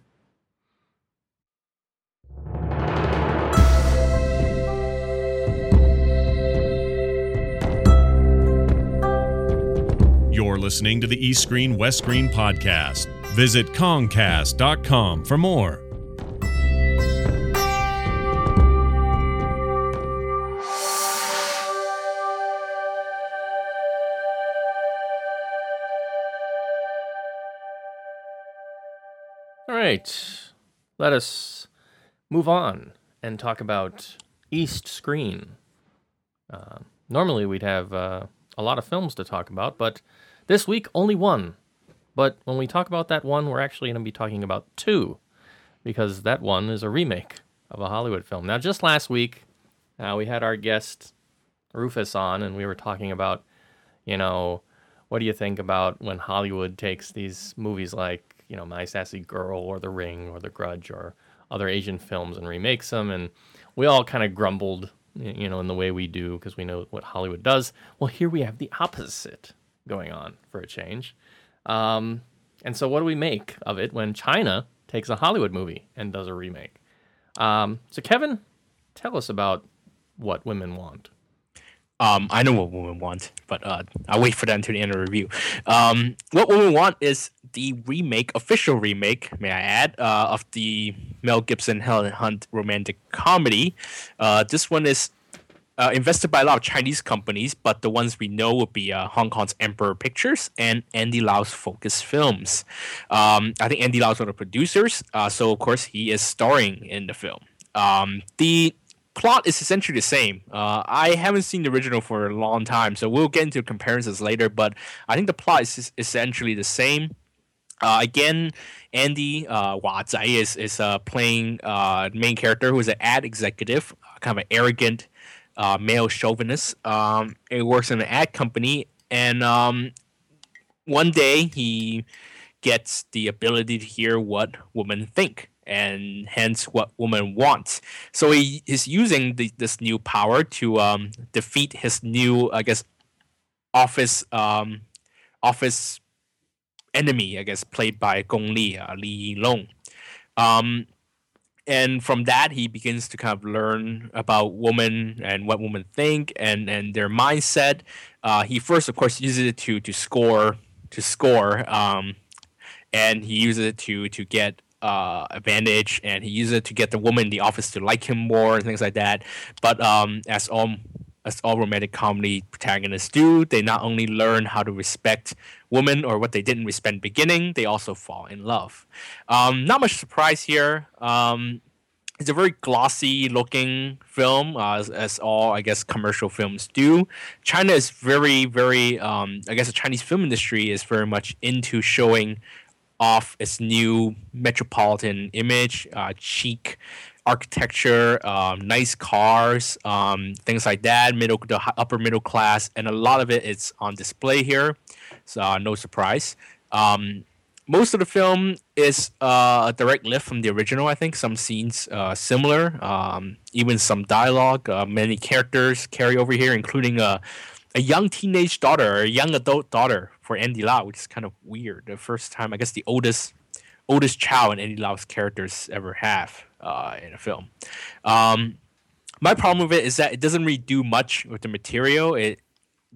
You're listening to the East Screen West Screen podcast. Visit Kongcast.com for more. All right, let us move on and talk about East Screen. Uh, normally, we'd have uh, a lot of films to talk about, but this week, only one. But when we talk about that one, we're actually going to be talking about two, because that one is a remake of a Hollywood film. Now, just last week, uh, we had our guest Rufus on, and we were talking about, you know, what do you think about when Hollywood takes these movies like, you know, My Sassy Girl or The Ring or The Grudge or other Asian films and remakes them? And we all kind of grumbled, you know, in the way we do because we know what Hollywood does. Well, here we have the opposite going on for a change. Um, and so, what do we make of it when China takes a Hollywood movie and does a remake? Um, so, Kevin, tell us about what women want. Um, I know what women want, but uh, I'll wait for them to the end of the review. Um, what women want is the remake, official remake, may I add, uh, of the Mel Gibson Helen Hunt romantic comedy. Uh, this one is uh, invested by a lot of Chinese companies, but the ones we know would be uh, Hong Kong's Emperor Pictures and Andy Lau's Focus Films. Um, I think Andy Lau is one of the producers, uh, so of course he is starring in the film. Um, the plot is essentially the same. Uh, I haven't seen the original for a long time, so we'll get into comparisons later, but I think the plot is essentially the same. Uh, again, Andy uh, Wah Zai is, is uh, playing uh, main character who is an ad executive, kind of an arrogant uh, male chauvinist. Um, he works in an ad company, and um, one day he gets the ability to hear what women think and hence what women want. So he is using the, this new power to um, defeat his new, I guess, office um, office enemy, I guess, played by Gong Li, uh, Li Long. Um, and from that he begins to kind of learn about women and what women think and and their mindset. Uh, he first, of course, uses it to to score to score, um, and he uses it to to get uh, advantage, and he uses it to get the woman in the office to like him more and things like that. But um, as all as all romantic comedy protagonists do, they not only learn how to respect women or what they didn't respect in beginning, they also fall in love. Um, not much surprise here. Um, it's a very glossy looking film, uh, as, as, all I guess commercial films do. China is very, very. Um, I guess the Chinese film industry is very much into showing off its new metropolitan image, uh, architecture, um, nice cars, um, things like that, middle the upper middle class, and a lot of it is on display here. So uh, no surprise. Um, most of the film is uh, a direct lift from the original. I think some scenes uh, similar, um, even some dialogue. Uh, many characters carry over here, including a a young teenage daughter, a young adult daughter for Andy Lau, which is kind of weird. The first time, I guess, the oldest oldest child in Andy Lau's characters ever have uh, in a film. Um, my problem with it is that it doesn't really do much with the material. It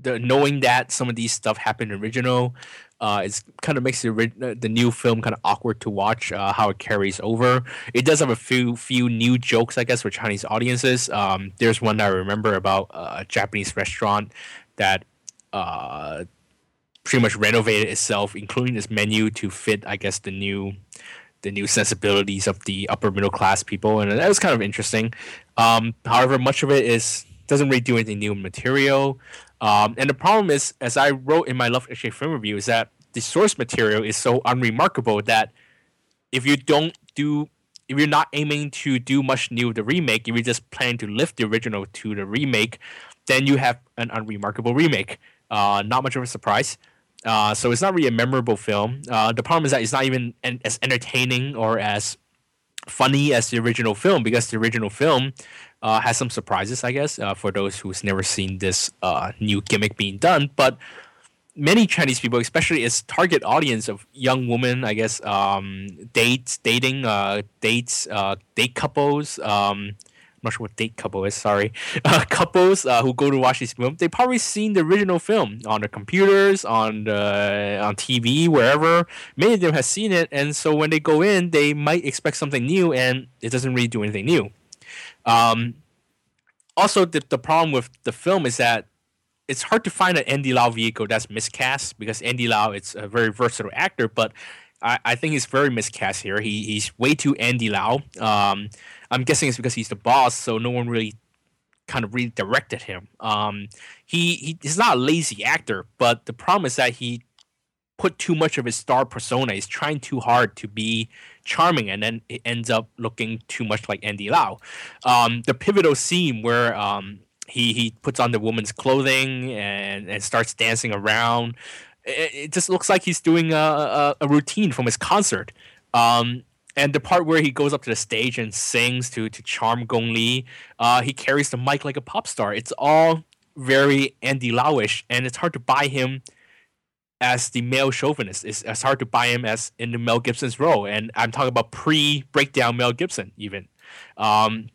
the knowing that some of these stuff happened original, uh, it kind of makes the the new film kind of awkward to watch. Uh, how it carries over. It does have a few few new jokes, I guess, for Chinese audiences. Um, there's one I remember about uh, a Japanese restaurant that uh, pretty much renovated itself, including its menu to fit, I guess, the new the new sensibilities of the upper middle class people, and that was kind of interesting. Um, however, much of it is doesn't really do anything new material. Um, and the problem is, as I wrote in my Love Actually film review, is that the source material is so unremarkable that if you don't do, if you're not aiming to do much new with the remake, if you just plan to lift the original to the remake, then you have an unremarkable remake. Uh, not much of a surprise. Uh, so it's not really a memorable film. Uh, the problem is that it's not even en- as entertaining or as funny as the original film because the original film uh, has some surprises, I guess, uh, for those who's never seen this uh, new gimmick being done. But many Chinese people, especially its target audience of young women, I guess, um, dates, dating, uh, dates, date couples. Um, not sure what date couple is. Sorry, uh, couples uh, who go to watch this film, they probably seen the original film on their computers, on the on TV, wherever. Many of them have seen it, and so when they go in, they might expect something new, and it doesn't really do anything new. Um, also, the, the problem with the film is that it's hard to find an Andy Lau vehicle that's miscast because Andy Lau is a very versatile actor, but I, I think he's very miscast here. He, he's way too Andy Lau. Um, I'm guessing it's because he's the boss, so no one really kind of redirected him. Um, he, he he's not a lazy actor, but the problem is that he put too much of his star persona. He's trying too hard to be charming, and then it ends up looking too much like Andy Lau. Um, the pivotal scene where um, he he puts on the woman's clothing and, and starts dancing around. It, just looks like he's doing a, a, a routine from his concert. Um, and the part where he goes up to the stage and sings to to charm Gong Li, uh, he carries the mic like a pop star. It's all very Andy Lauish, and it's hard to buy him as the male chauvinist. It's, it's hard to buy him as in the Mel Gibson's role, and I'm talking about pre breakdown Mel Gibson even. Um,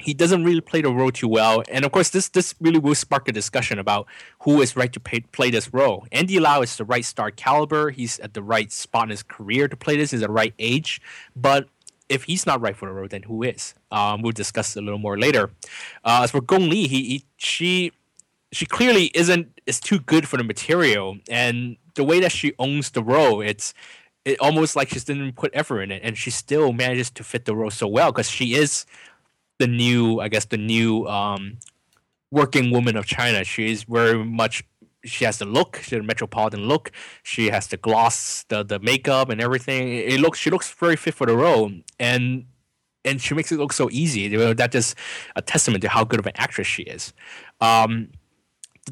he doesn't really play the role too well, and of course, this this really will spark a discussion about who is right to pay, play this role. Andy Lau is the right star caliber. He's at the right spot in his career to play this. He's at the right age, but if he's not right for the role, then who is? Um, we'll discuss a little more later. Uh, as for Gong Li, he, he she she clearly isn't is too good for the material, and the way that she owns the role, it's it almost like she didn't put effort in it, and she still manages to fit the role so well because she is the new, I guess, the new um, working woman of China. She is very much. She has the look, the metropolitan look. She has the gloss, the the makeup, and everything. It looks. She looks very fit for the role, and and she makes it look so easy. You know, that's just a testament to how good of an actress she is. Um,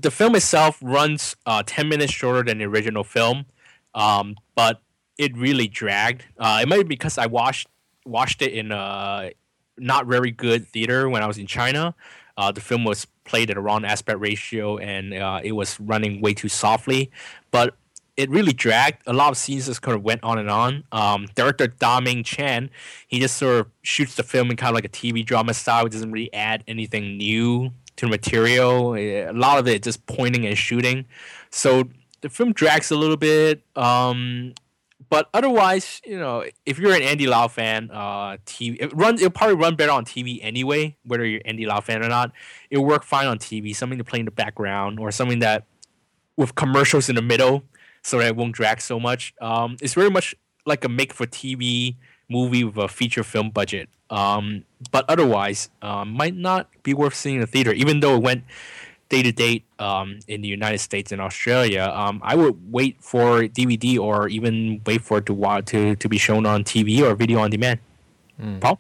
the film itself runs uh, 10 minutes shorter than the original film, um, but it really dragged. Uh, it might be because I watched watched it in a not very good theater when I was in China. Uh, the film was played at a wrong aspect ratio and uh, it was running way too softly, but it really dragged. A lot of scenes just kind of went on and on. Um, director Da Ming Chan, he just sort of shoots the film in kind of like a TV drama style. He doesn't really add anything new to the material. A lot of it just pointing and shooting. So the film drags a little bit. Um, but otherwise, you know, if you're an Andy Lau fan, uh, TV it runs. It'll probably run better on TV anyway, whether you're Andy Lau fan or not. It'll work fine on TV. Something to play in the background, or something that with commercials in the middle, so that it won't drag so much. Um, it's very much like a make for TV movie with a feature film budget. Um, but otherwise, um, might not be worth seeing in the theater, even though it went day to date um, in the United States and Australia. Um, I would wait for DVD or even wait for it to wa- to to be shown on TV or video on demand. Paul,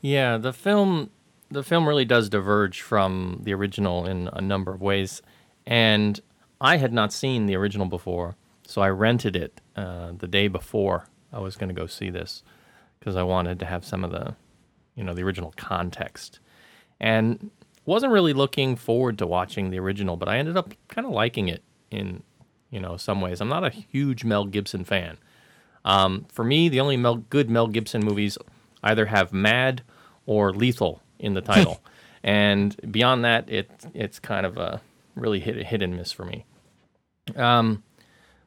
Yeah, the film the film really does diverge from the original in a number of ways, and I had not seen the original before, so I rented it uh, the day before I was going to go see this because I wanted to have some of the, you know, the original context, and wasn't really looking forward to watching the original, but I ended up kind of liking it in, you know, some ways. I'm not a huge Mel Gibson fan. Um, for me, the only Mel, good Mel Gibson movies either have Mad or Lethal in the title, and beyond that, it it's kind of a really hit hit and miss for me. Um,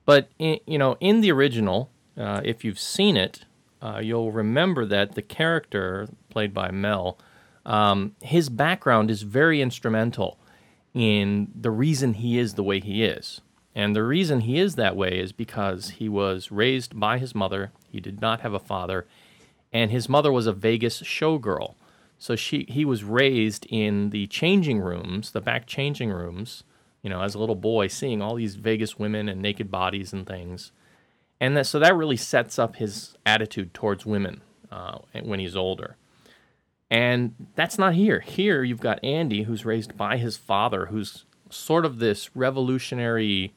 but in, you know, in the original, uh, if you've seen it, uh, you'll remember that the character played by Mel, um, his background is very instrumental in the reason he is the way he is. And the reason he is that way is because he was raised by his mother. He did not have a father, and his mother was a Vegas showgirl. So she he was raised in the changing rooms, the back changing rooms, you know, as a little boy, seeing all these Vegas women and naked bodies and things, and that so that really sets up his attitude towards women uh, when he's older. And that's not here. Here you've got Andy, who's raised by his father, who's sort of this revolutionary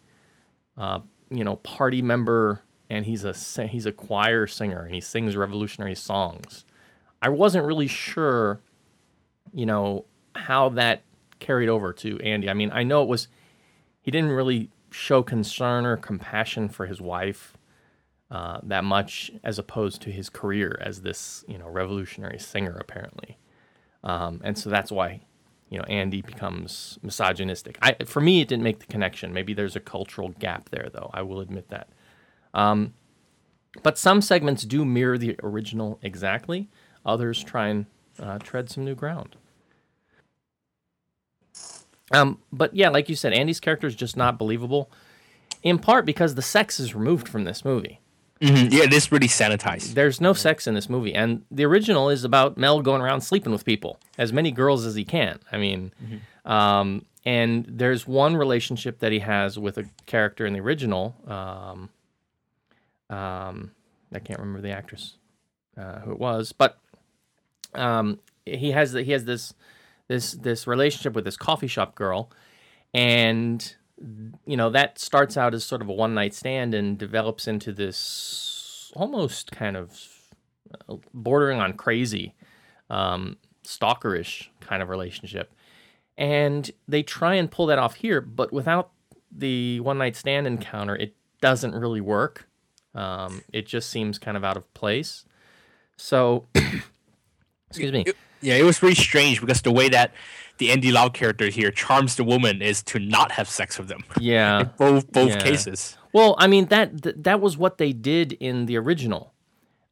uh, you know party member and he's a he's a choir singer and he sings revolutionary songs. I wasn't really sure, you know, how that carried over to Andy. I mean, I know it was he didn't really show concern or compassion for his wife uh, that much, as opposed to his career as this you know revolutionary singer, apparently. Um, and so that's why you know Andy becomes misogynistic. I, for me, it didn't make the connection. Maybe there's a cultural gap there, though. I will admit that. Um, but some segments do mirror the original exactly. Others try and uh, tread some new ground. Um, but yeah, like you said, Andy's character is just not believable, in part because the sex is removed from this movie. Mhm. Yeah, it is really sanitized. There's no sex in this movie, and the original is about Mel going around sleeping with people, as many girls as he can. I mean, um, and there's one relationship that he has with a character in the original. Um, um, I can't remember the actress uh, who it was, but um, he has he has this this this relationship with this coffee shop girl, and you know that starts out as sort of a one night stand and develops into this almost kind of uh, bordering on crazy, um, stalkerish kind of relationship, and they try and pull that off here, but without the one night stand encounter, it doesn't really work. Um, it just seems kind of out of place. So, excuse me. Yeah, it was really strange because the way that the Andy Lau character here charms the woman is to not have sex with them. Yeah. both both Yeah. cases. Well, I mean that th- that was what they did in the original.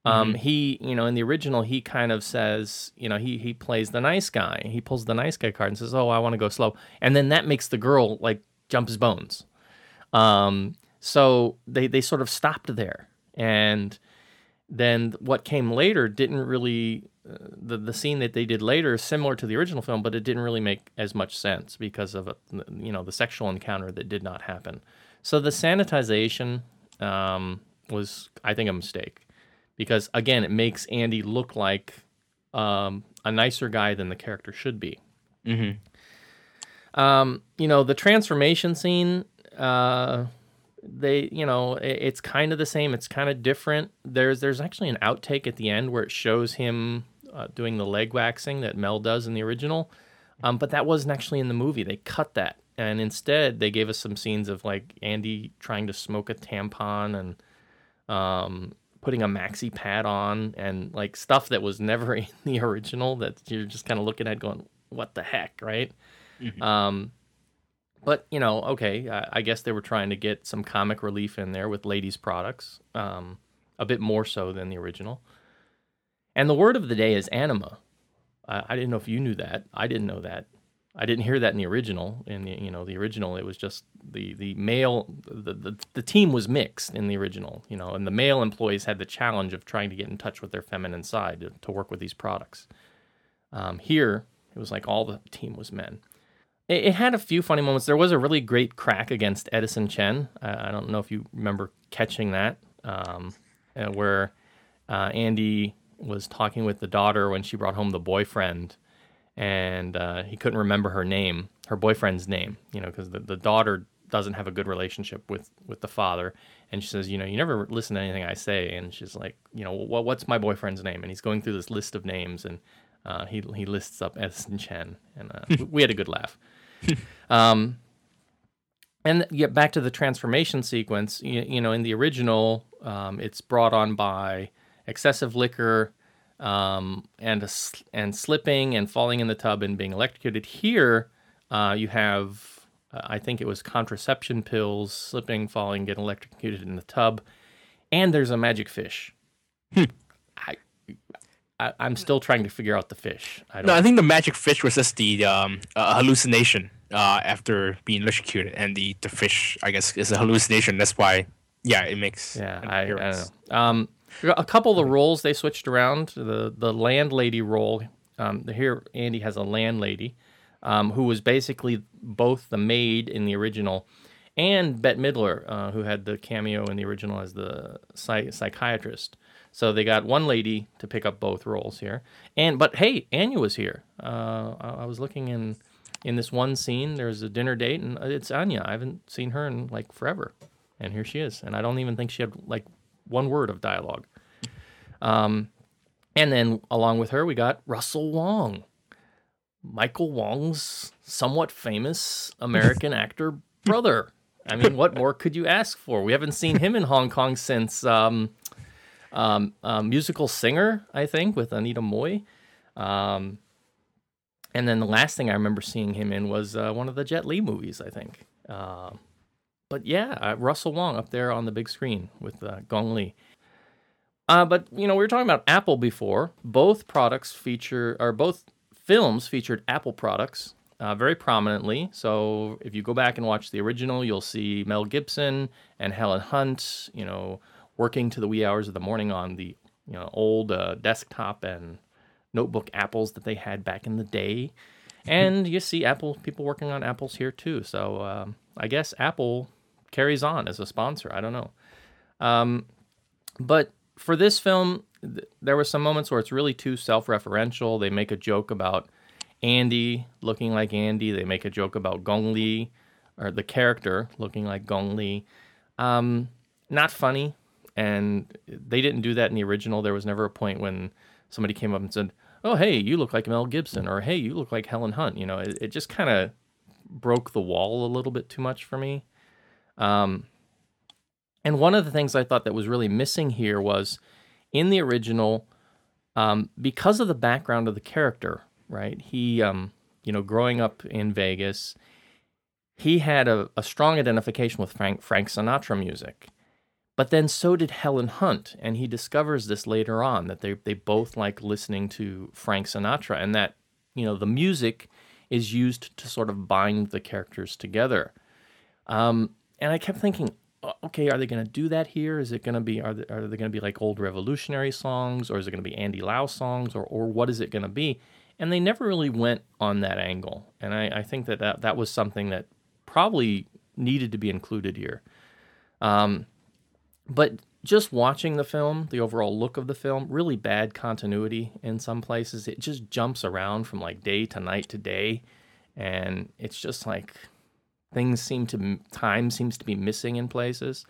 Um, He, you know, in the original, he kind of says, you know, he he plays the nice guy. He pulls the nice guy card and says, "Oh, I want to go slow," and then that makes the girl like jump his bones. Um, so they they sort of stopped there, and then what came later didn't really the the scene that they did later is similar to the original film, but it didn't really make as much sense because of a, you know the sexual encounter that did not happen. So the sanitization um, was, I think, a mistake because again, it makes Andy look like um, a nicer guy than the character should be. Um, you know, the transformation scene. Uh, they you know it's kind of the same it's kind of different there's there's actually an outtake at the end where it shows him uh, doing the leg waxing that mel does in the original. Um, but that wasn't actually in the movie. They cut that. And instead they gave us some scenes of like andy trying to smoke a tampon and um, putting a maxi pad on and like stuff that was never in the original that you're just kind of looking at going what the heck right? Um, but you know, okay, I, I guess they were trying to get some comic relief in there with ladies' products, um, a bit more so than the original. And the word of the day is anima. I, didn't know if you knew that. I didn't know that. I didn't hear that in the original. In the you know the original, it was just the the male the, the the team was mixed in the original. You know, and the male employees had the challenge of trying to get in touch with their feminine side to, to work with these products. Um, here, it was like all the team was men. It, it had a few funny moments. There was a really great crack against Edison Chen. I, I don't know if you remember catching that, um, uh, where uh, Andy was talking with the daughter when she brought home the boyfriend, and uh, he couldn't remember her name, her boyfriend's name, you know, because the, the daughter doesn't have a good relationship with with the father and she says you know you never listen to anything i say and she's like you know what, what's my boyfriend's name? And he's going through this list of names and uh, he, he lists up edison chen and uh, we- had a good laugh. Um, and get back to the transformation sequence you, you know in the original um, it's brought on by excessive liquor um, and a, and slipping and falling in the tub and being electrocuted here uh, you have uh, i think it was contraception pills slipping falling getting electrocuted in the tub and there's a magic fish I, I i'm still trying to figure out the fish i don't No, I think the magic fish was just the um, uh, hallucination uh, after being electrocuted, and the, the fish, I guess, is a hallucination. That's why, yeah, it makes. Yeah, I, I don't know. Um, a couple of the roles they switched around. The the landlady role. Um, here Andy has a landlady, um, who was basically both the maid in the original, and Bette Midler, uh, who had the cameo in the original as the psy- psychiatrist. So they got one lady to pick up both roles here. And but hey, Anya was here. Uh, I, I was looking in in this one scene. There's a dinner date, and it's Anya. I haven't seen her in like forever. and here she is. And I don't even think she had like one word of dialogue. Um, and then along with her, we got Russell Wong, Michael Wong's somewhat famous American actor brother. I mean, what more could you ask for? We haven't seen him in Hong Kong since um, um, um, musical singer, I think, with Anita Mui. Um, and then the last thing I remember seeing him in was uh, one of the Jet Li movies, I think. Uh, but yeah, uh, Russell Wong up there on the big screen with uh, Gong Li. Uh, but you know, we were talking about Apple before. Both products feature, or both films featured Apple products uh, very prominently. So if you go back and watch the original, you'll see Mel Gibson and Helen Hunt, you know, working to the wee hours of the morning on the you know old uh, desktop and notebook apples that they had back in the day. And you see Apple people working on apples here too. So um, I guess Apple carries on as a sponsor. I don't know. Um, but for this film, th- there were some moments where it's really too self-referential. They make a joke about Andy looking like Andy. They make a joke about Gong Li, or the character looking like Gong Li. Um, not funny, and they didn't do that in the original. There was never a point when somebody came up and said, "Oh, hey, you look like Mel Gibson," or "Hey, you look like Helen Hunt." You know, it, it just kind of broke the wall a little bit too much for me. Um, and one of the things I thought that was really missing here was in the original, um, because of the background of the character, right? He, um, you know, growing up in Vegas, he had a, a strong identification with Frank, Frank Sinatra music. But then so did Helen Hunt, and he discovers this later on that they they both like listening to Frank Sinatra, and that you know the music is used to sort of bind the characters together. Um, and I kept thinking, okay, are they going to do that here? Is it going to be are they, are they going to be like old revolutionary songs, or is it going to be Andy Lau songs, or or what is it going to be? And they never really went on that angle, and I, I think that, that that was something that probably needed to be included here. Um, but just watching the film, the overall look of the film, really bad continuity in some places. It just jumps around from like day to night to day, and it's just like things seem to time seems to be missing in places.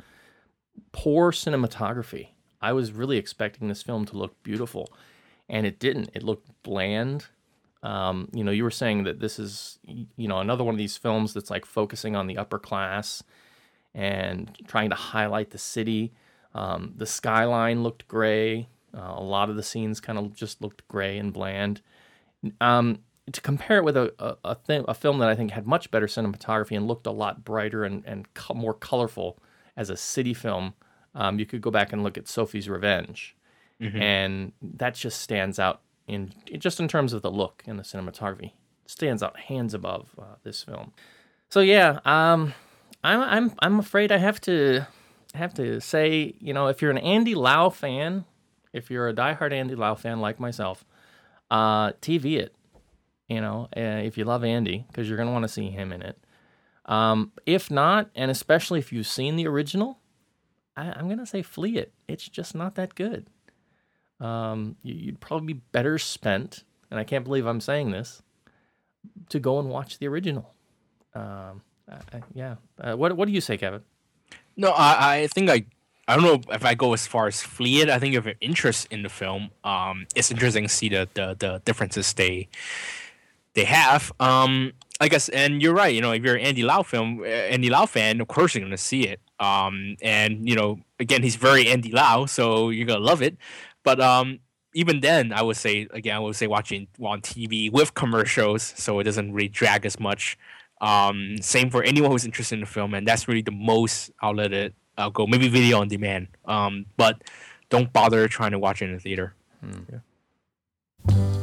Poor cinematography. I was really expecting this film to look beautiful, and it didn't. It looked bland. Um, you know, you were saying that this is, you know, another one of these films that's like focusing on the upper class and trying to highlight the city. Um, the skyline looked gray. Uh, a lot of the scenes kind of just looked gray and bland. Um, to compare it with a a, a, th- a, film that I think had much better cinematography and looked a lot brighter and, and co- more colorful as a city film, um, you could go back and look at Sophie's Revenge, mm-hmm. and that just stands out in just in terms of the look and the cinematography. It stands out hands above uh, this film. So yeah, um, I'm I'm I'm afraid I have to have to say, you know, if you're an Andy Lau fan, if you're a diehard Andy Lau fan like myself, uh, TV it. You know, uh, if you love Andy, because you're gonna want to see him in it. Um, if not, and especially if you've seen the original, I, am gonna say flee it. It's just not that good. Um, you, would probably be better spent, and I can't believe I'm saying this, to go and watch the original. Um, yeah. Uh, what What do you say, Kevin? No, I, I think I I don't know if I go as far as flee it. I think if you're interest in the film, um, it's interesting to see the, the, the differences they they have. Um, I guess, and you're right. You know, if you're an Andy Lau film, uh, Andy Lau fan, of course you're gonna see it. Um, and you know, again, he's very Andy Lau, so you're gonna love it. But um, even then, I would say again, I would say watching on TV with commercials, so it doesn't really drag as much. Um, same for anyone who's interested in the film, and that's really the most I'll let it I'll go. Maybe video on demand. Um, but don't bother trying to watch it in the theater. Hmm. Yeah.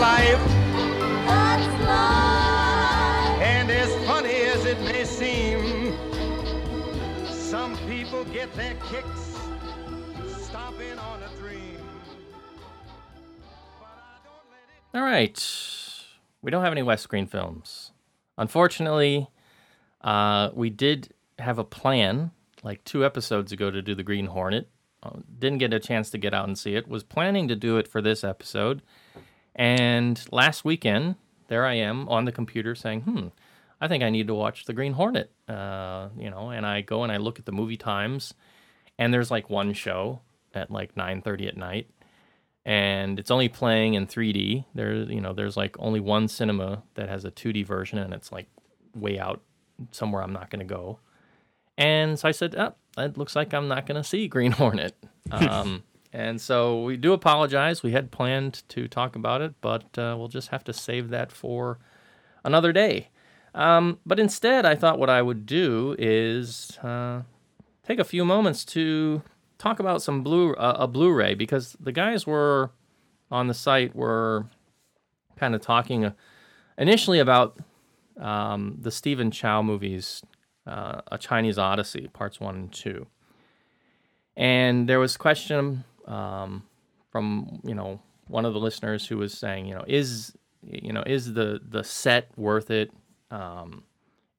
get their kicks on a dream. All right. We don't have any West Screen films. Unfortunately, uh, we did have a plan like two episodes ago to do the Green Hornet. Uh, didn't get a chance to get out and see it. Was planning to do it for this episode. And last weekend, there I am on the computer saying, hmm, I think I need to watch the Green Hornet. Uh, you know, and I go and I look at the movie times, and there's like one show at like 9.30 at night and it's only playing in 3D. There, you know, there's like only one cinema that has a 2D version, and it's like way out somewhere I'm not going to go. And so I said, oh, it looks like I'm not going to see Green Hornet. Um, and so we do apologize. We had planned to talk about it, but uh, we'll just have to save that for another day. Um, but instead, I thought what I would do is uh, take a few moments to talk about some blue uh, a Blu-ray because the guys were on the site were kind of talking uh, initially about um, the Stephen Chow movies, uh, A Chinese Odyssey, parts one and two, and there was question um, from you know one of the listeners who was saying, you know, is you know is the the set worth it? Um,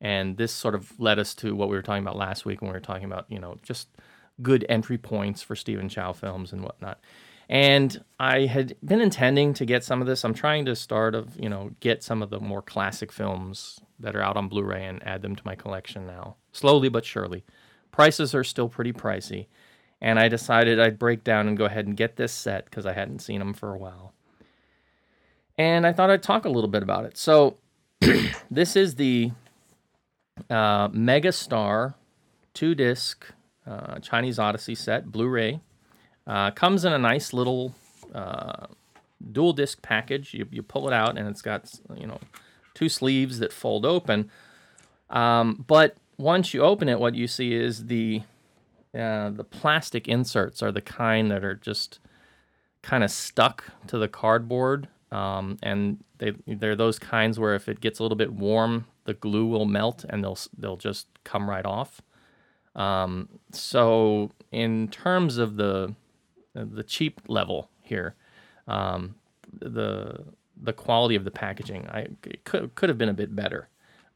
and this sort of led us to what we were talking about last week when we were talking about you know just good entry points for Stephen Chow films and whatnot. And I had been intending to get some of this. I'm trying to start of you know get some of the more classic films that are out on Blu-ray and add them to my collection now, slowly but surely. Prices are still pretty pricey, and I decided I'd break down and go ahead and get this set because I hadn't seen them for a while. And I thought I'd talk a little bit about it. So this is the uh, Megastar two disc uh, Chinese Odyssey set, Blu ray. Uh, comes in a nice little uh, dual disc package. You, you pull it out, and it's got you know two sleeves that fold open. Um, but once you open it, what you see is the uh, the plastic inserts are the kind that are just kind of stuck to the cardboard, um, and they they're those kinds where if it gets a little bit warm, the glue will melt and they'll they'll just come right off. Um, so in terms of the the cheap level here, um, the the quality of the packaging, I it could could have been a bit better.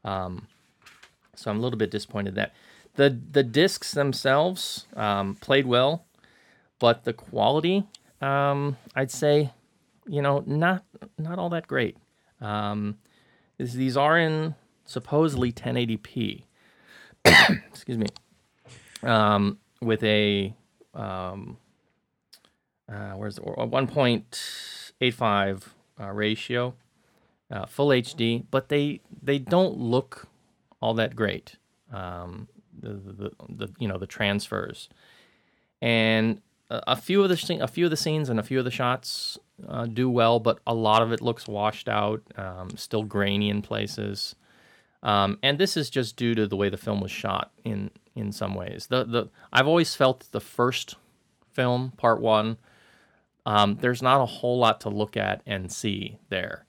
Um, so I'm a little bit disappointed that the the discs themselves um, played well, but the quality, um, I'd say, you know, not not all that great. Um, is these are in supposedly 1080p. Excuse me um, with a um, uh, where's the, a 1.85 uh, ratio, uh, full HD, but they they don't look all that great. Um, the, the, the you know the transfers, and a, a few of the a few of the scenes and a few of the shots uh, do well, but a lot of it looks washed out, um, still grainy in places. Um, and this is just due to the way the film was shot in in some ways. The the I've always felt the first film, part one, um, there's not a whole lot to look at and see there.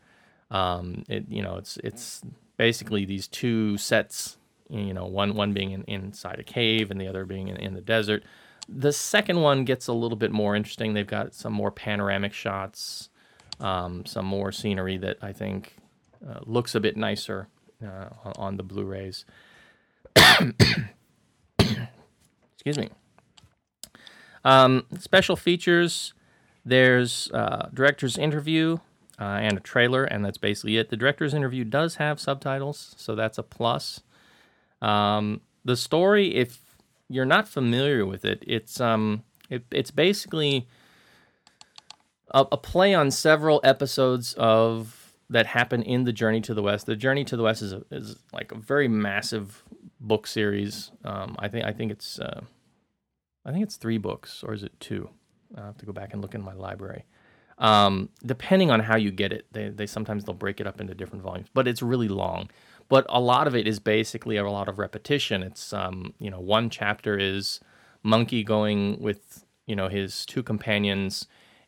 Um, it you know it's it's basically these two sets. You know, one one being in, inside a cave and the other being in, in the desert. The second one gets a little bit more interesting. They've got some more panoramic shots, um, some more scenery that I think uh, looks a bit nicer uh, on the Blu-rays. Excuse me. Um, special features. There's uh, director's interview uh, and a trailer, and that's basically it. The director's interview does have subtitles, so that's a plus. Um, the story, if you're not familiar with it, it's um, it, it's basically a, a play on several episodes of that happen in the Journey to the West. The Journey to the West is a, is like a very massive book series. Um, I think I think it's uh, I think it's three books, or is it two? I have to go back and look in my library. Um, depending on how you get it, they they sometimes they'll break it up into different volumes, but it's really long. But a lot of it is basically a lot of repetition. It's um, you know one chapter is monkey going with you know his two companions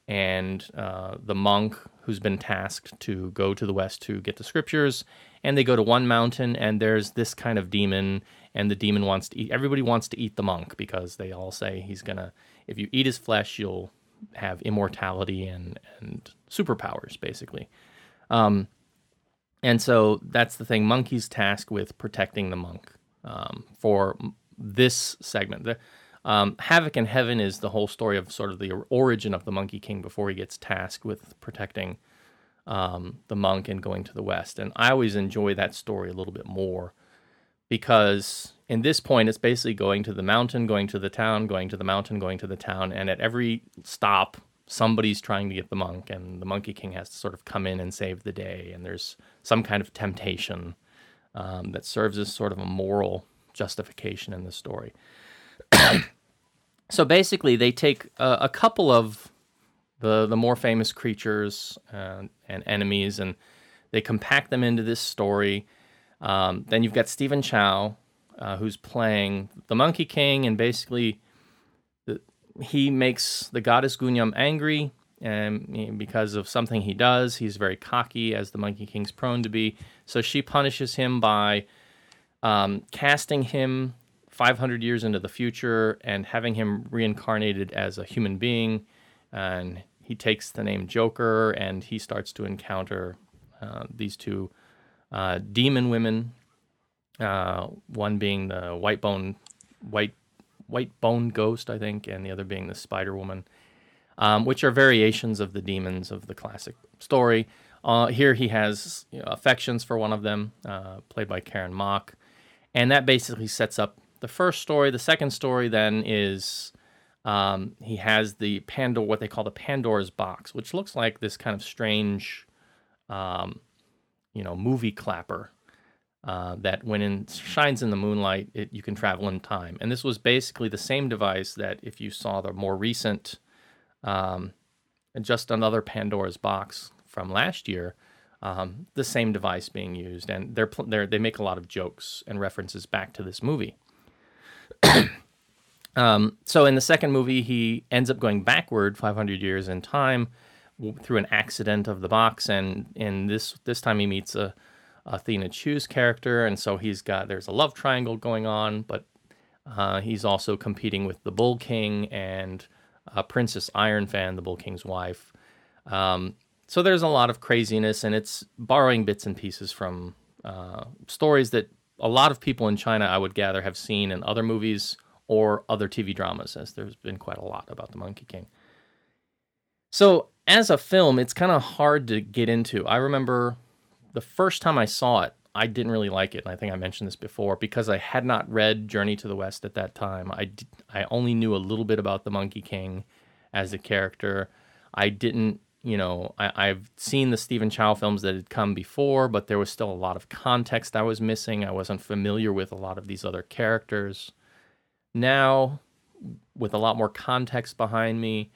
and uh, the monk who's been tasked to go to the west to get the scriptures and they go to one mountain and there's this kind of demon and the demon wants to eat. Everybody wants to eat the monk because they all say he's gonna. If you eat his flesh, you'll have immortality and and superpowers, basically. Um, and so that's the thing. Monkey's tasked with protecting the monk um, for this segment. The, um, Havoc in Heaven is the whole story of sort of the origin of the Monkey King before he gets tasked with protecting um, the monk and going to the west. And I always enjoy that story a little bit more because in this point, it's basically going to the mountain, going to the town, going to the mountain, going to the town. And at every stop, somebody's trying to get the monk, and the Monkey King has to sort of come in and save the day. And there's some kind of temptation um, that serves as sort of a moral justification in the story. so basically, they take a, a couple of the the more famous creatures uh, and enemies, and they compact them into this story. Um, then you've got Stephen Chow, uh, who's playing the Monkey King, and basically, he makes the goddess Guanyin angry, and because of something he does, he's very cocky, as the Monkey King's prone to be. So she punishes him by um, casting him 500 years into the future and having him reincarnated as a human being, and he takes the name Joker, and he starts to encounter uh, these two uh, demon women. Uh, one being the white bone, white white bone ghost, I think, and the other being the Spider Woman, um, which are variations of the demons of the classic story. Uh, here he has you know, affections for one of them, uh, played by Karen Mok, and that basically sets up the first story. The second story then is um, he has the Pandora, what they call the Pandora's box, which looks like this kind of strange, um, you know, movie clapper uh, that when it shines in the moonlight, it, you can travel in time. And this was basically the same device that if you saw the more recent, um, just another Pandora's box from last year, um, the same device being used, and they're, they're they make a lot of jokes and references back to this movie. um, so in the second movie, he ends up going backward 500 years in time through an accident of the box, and in this this time he meets a Athena Chu's character, and so he's got there's a love triangle going on, but uh, he's also competing with the Bull King and uh, Princess Iron Fan, the Bull King's wife. Um, so there's a lot of craziness, and it's borrowing bits and pieces from uh, stories that a lot of people in China, I would gather, have seen in other movies or other TV dramas, as there's been quite a lot about the Monkey King. So as a film, it's kind of hard to get into. I remember the first time I saw it, I didn't really like it. And I think I mentioned this before because I had not read Journey to the West at that time. I, I only knew a little bit about the Monkey King as a character. I didn't, you know, I, I've seen the Stephen Chow films that had come before, but there was still a lot of context I was missing. I wasn't familiar with a lot of these other characters. Now, with a lot more context behind me,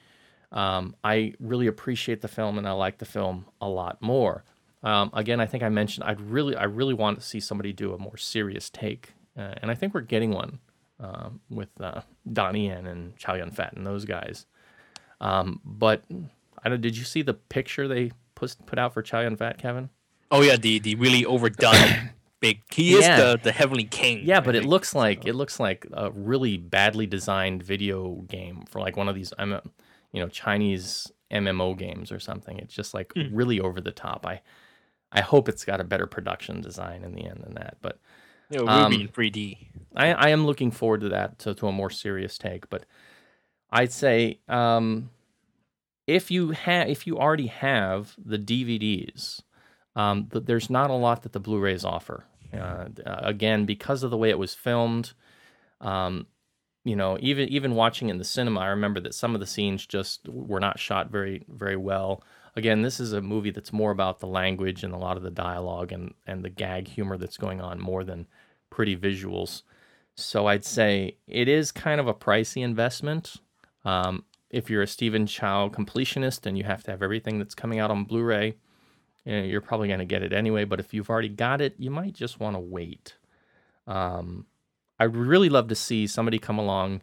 um, I really appreciate the film and I like the film a lot more. Um, again, I think I mentioned I'd really, I really want to see somebody do a more serious take, uh, and I think we're getting one uh, with uh, Donnie Yen and Chow Yun Fat and those guys. Um, but I don't. Did you see the picture they put put out for Chow Yun Fat, Kevin? Oh yeah, the the really overdone big. He is Yeah. the the heavenly king. Yeah, I but it looks like it looks like a really badly designed video game for like one of these, I'm, you know, Chinese MMO games or something. It's just like really over the top. I, I hope it's got a better production design in the end than that. But know, um, Ruby in 3D. I, I am looking forward to that to, to a more serious take. But I'd say um, if you have if you already have the DVDs, um, th- there's not a lot that the Blu-rays offer. Uh, again, because of the way it was filmed, um, you know, even even watching in the cinema, I remember that some of the scenes just were not shot very very well. Again, this is a movie that's more about the language and a lot of the dialogue and and the gag humor that's going on more than pretty visuals. So I'd say it is kind of a pricey investment. Um, if you're a Stephen Chow completionist and you have to have everything that's coming out on Blu-ray, you know, you're probably going to get it anyway. But if you've already got it, you might just want to wait. Um, I'd really love to see somebody come along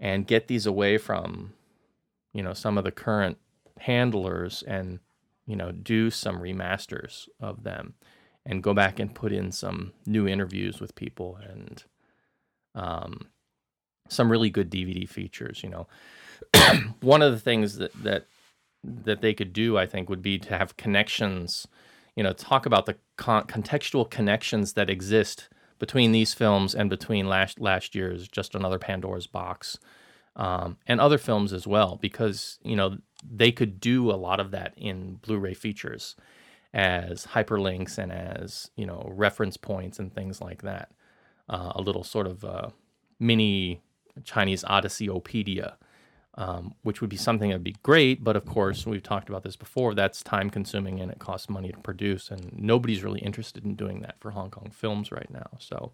and get these away from, you know, some of the current handlers and, you know, do some remasters of them and go back and put in some new interviews with people and um, some really good DVD features. You know, one of the things that that that they could do, I think, would be to have connections. You know, talk about the con- contextual connections that exist between these films and between last last year's Just Another Pandora's Box um, and other films as well, because you know they could do a lot of that in Blu-ray features as hyperlinks and as you know reference points and things like that. Uh, a little sort of uh, mini Chinese Odyssey-opedia, um, which would be something that'd be great. But of course, we've talked about this before. That's time consuming and it costs money to produce, and nobody's really interested in doing that for Hong Kong films right now. So,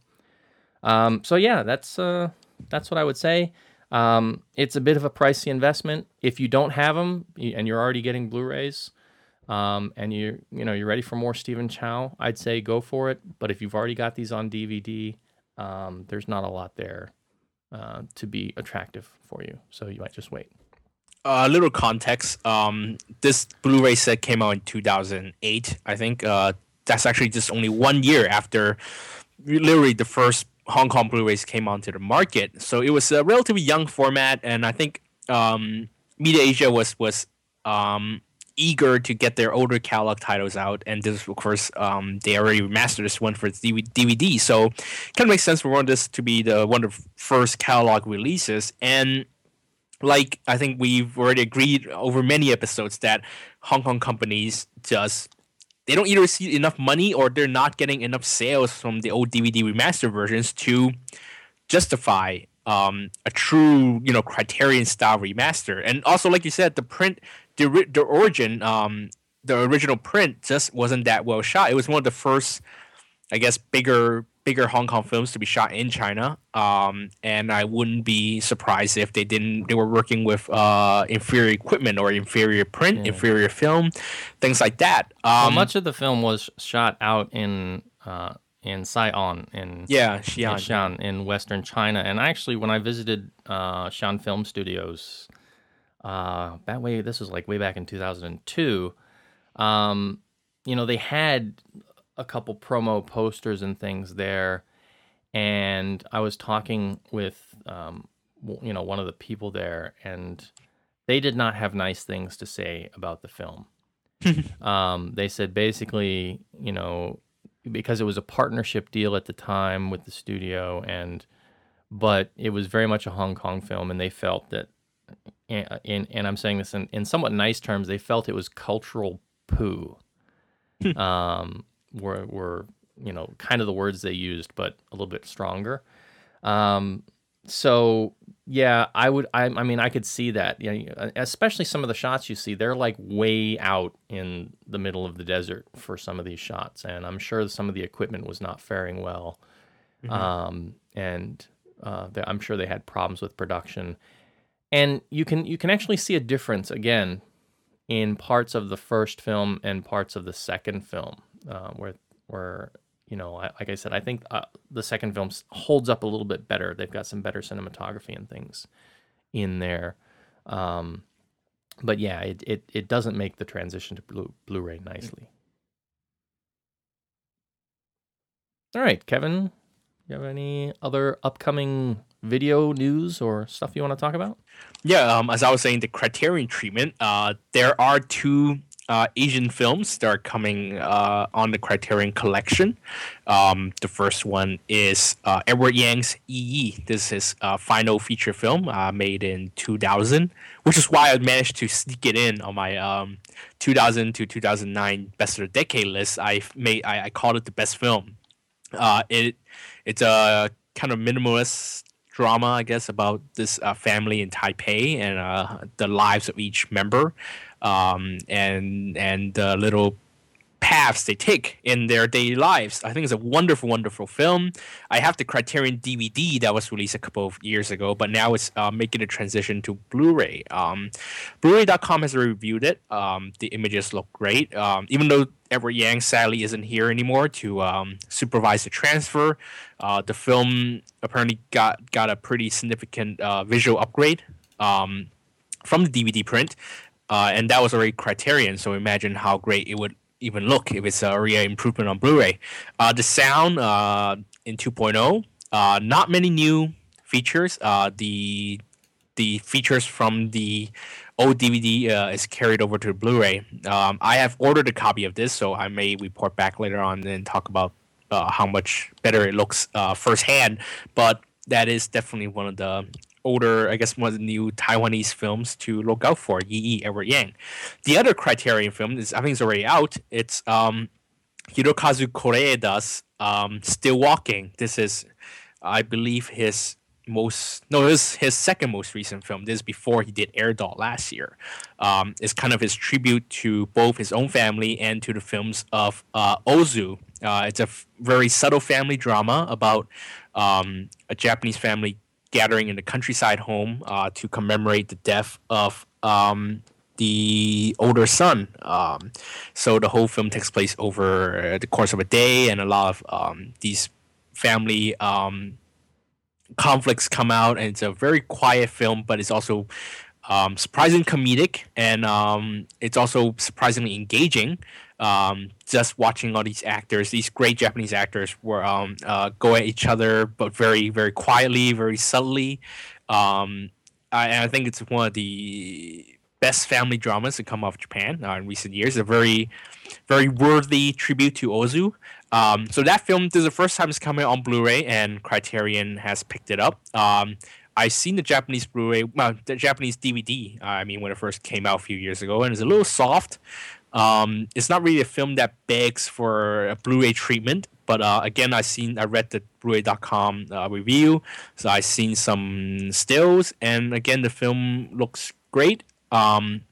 um, so yeah, that's uh, that's what I would say. Um, it's a bit of a pricey investment if you don't have them and you're already getting Blu-rays. Um, and you you know you're ready for more Stephen Chow, I'd say go for it. But if you've already got these on DVD, um, there's not a lot there uh, to be attractive for you. So you might just wait. A uh, little context. Um, this Blu-ray set came out in 2008, I think. Uh, that's actually just only one year after literally the first Hong Kong Blu-rays came onto the market. So it was a relatively young format, and I think um, Media Asia was was um, eager to get their older catalog titles out, and this, of course, um, they already remastered this one for DVD. So, it kind of makes sense for one of this to be the one of the first catalog releases. And like I think we've already agreed over many episodes that Hong Kong companies just they don't either receive enough money or they're not getting enough sales from the old DVD remaster versions to justify um, a true, you know, Criterion style remaster. And also, like you said, the print, the the origin, um, the original print just wasn't that well shot. It was one of the first, I guess, bigger bigger Hong Kong films to be shot in China. Um, and I wouldn't be surprised if they didn't. They were working with uh, inferior equipment or inferior print, yeah. inferior film, things like that. Um, well, much of the film was shot out in. Uh, in Saigon in yeah Xi'an. in Xi'an in Western China, and actually when I visited uh, Xi'an Film Studios, uh, that way this was like way back in 2002. Um, you know they had a couple promo posters and things there, and I was talking with um, you know one of the people there, and they did not have nice things to say about the film. um, they said basically, you know, because it was a partnership deal at the time with the studio, and but it was very much a Hong Kong film, and they felt that, and, and I'm saying this in, in somewhat nice terms, they felt it was cultural poo. um, were were you know kind of the words they used, but a little bit stronger. Um, so yeah, I would. I, I mean, I could see that. You know, especially some of the shots you see, they're like way out in the middle of the desert for some of these shots, and I'm sure some of the equipment was not faring well. Mm-hmm. Um, and uh, I'm sure they had problems with production. And you can you can actually see a difference again in parts of the first film and parts of the second film uh, where where you know, like I said, I think uh, the second film holds up a little bit better. They've got some better cinematography and things in there. Um, but yeah, it, it, it doesn't make the transition to Blu- Blu-ray nicely. All right, Kevin, you have any other upcoming video news or stuff you want to talk about? Yeah, um, as I was saying, the Criterion treatment. Uh, there are two uh, Asian films that are coming uh, on the Criterion Collection. Um, the first one is uh, Edward Yang's Yi. This is a final feature film uh, made in 2000, which is why I managed to sneak it in on my um, 2000 to 2009 Best of the Decade list. I made I, I called it the best film. Uh, it it's a kind of minimalist drama, I guess, about this uh, family in Taipei and uh, the lives of each member um, and and the little paths they take in their daily lives. I think it's a wonderful, wonderful film. I have the Criterion DVD that was released a couple of years ago, but now it's uh, making a transition to Blu-ray. Um, Blu-ray.com has reviewed it. Um, the images look great, um, even though Edward Yang sadly isn't here anymore to um, supervise the transfer. Uh, the film apparently got got a pretty significant uh, visual upgrade um, from the DVD print. Uh, and that was already Criterion. So imagine how great it would even look if it's a real improvement on Blu-ray. Uh, the sound uh, in 2.0 Uh, not many new features. Uh, the the features from the old DVD uh, is carried over to Blu-ray. Um, I have ordered a copy of this, so I may report back later on and talk about uh, how much better it looks firsthand. But that is definitely one of the older, I guess, the new Taiwanese films to look out for. Yi Yi Edward Yang. The other Criterion film is I think it's already out. It's um, Hirokazu Koreeda's um, Still Walking. This is, I believe, his most no this is his second most recent film this is before he did air doll last year um, it's kind of his tribute to both his own family and to the films of uh, ozu uh, it's a f- very subtle family drama about um, a japanese family gathering in the countryside home uh, to commemorate the death of um, the older son. Um, so the whole film takes place over the course of a day, and a lot of um, these family um, conflicts come out, and it's a very quiet film, but it's also um, surprisingly comedic, and it's also surprisingly engaging. Um, just watching all these actors, these great Japanese actors, were um, uh, go at each other, but very, very quietly, very subtly. Um, I, I think it's one of the best family dramas to come off Japan uh, in recent years. A very, very worthy tribute to Ozu. Um, so that film, this is the first time it's coming on Blu-ray, and Criterion has picked it up. Um, I've seen the Japanese Blu-ray, well, the Japanese DVD. Uh, I mean, when it first came out a few years ago, and it's a little soft. Um, it's not really a film that begs for a Blu-ray treatment, but uh, again, I seen, I read the Blu-ray.com uh, review, so I seen some stills, and again, the film looks great. Um,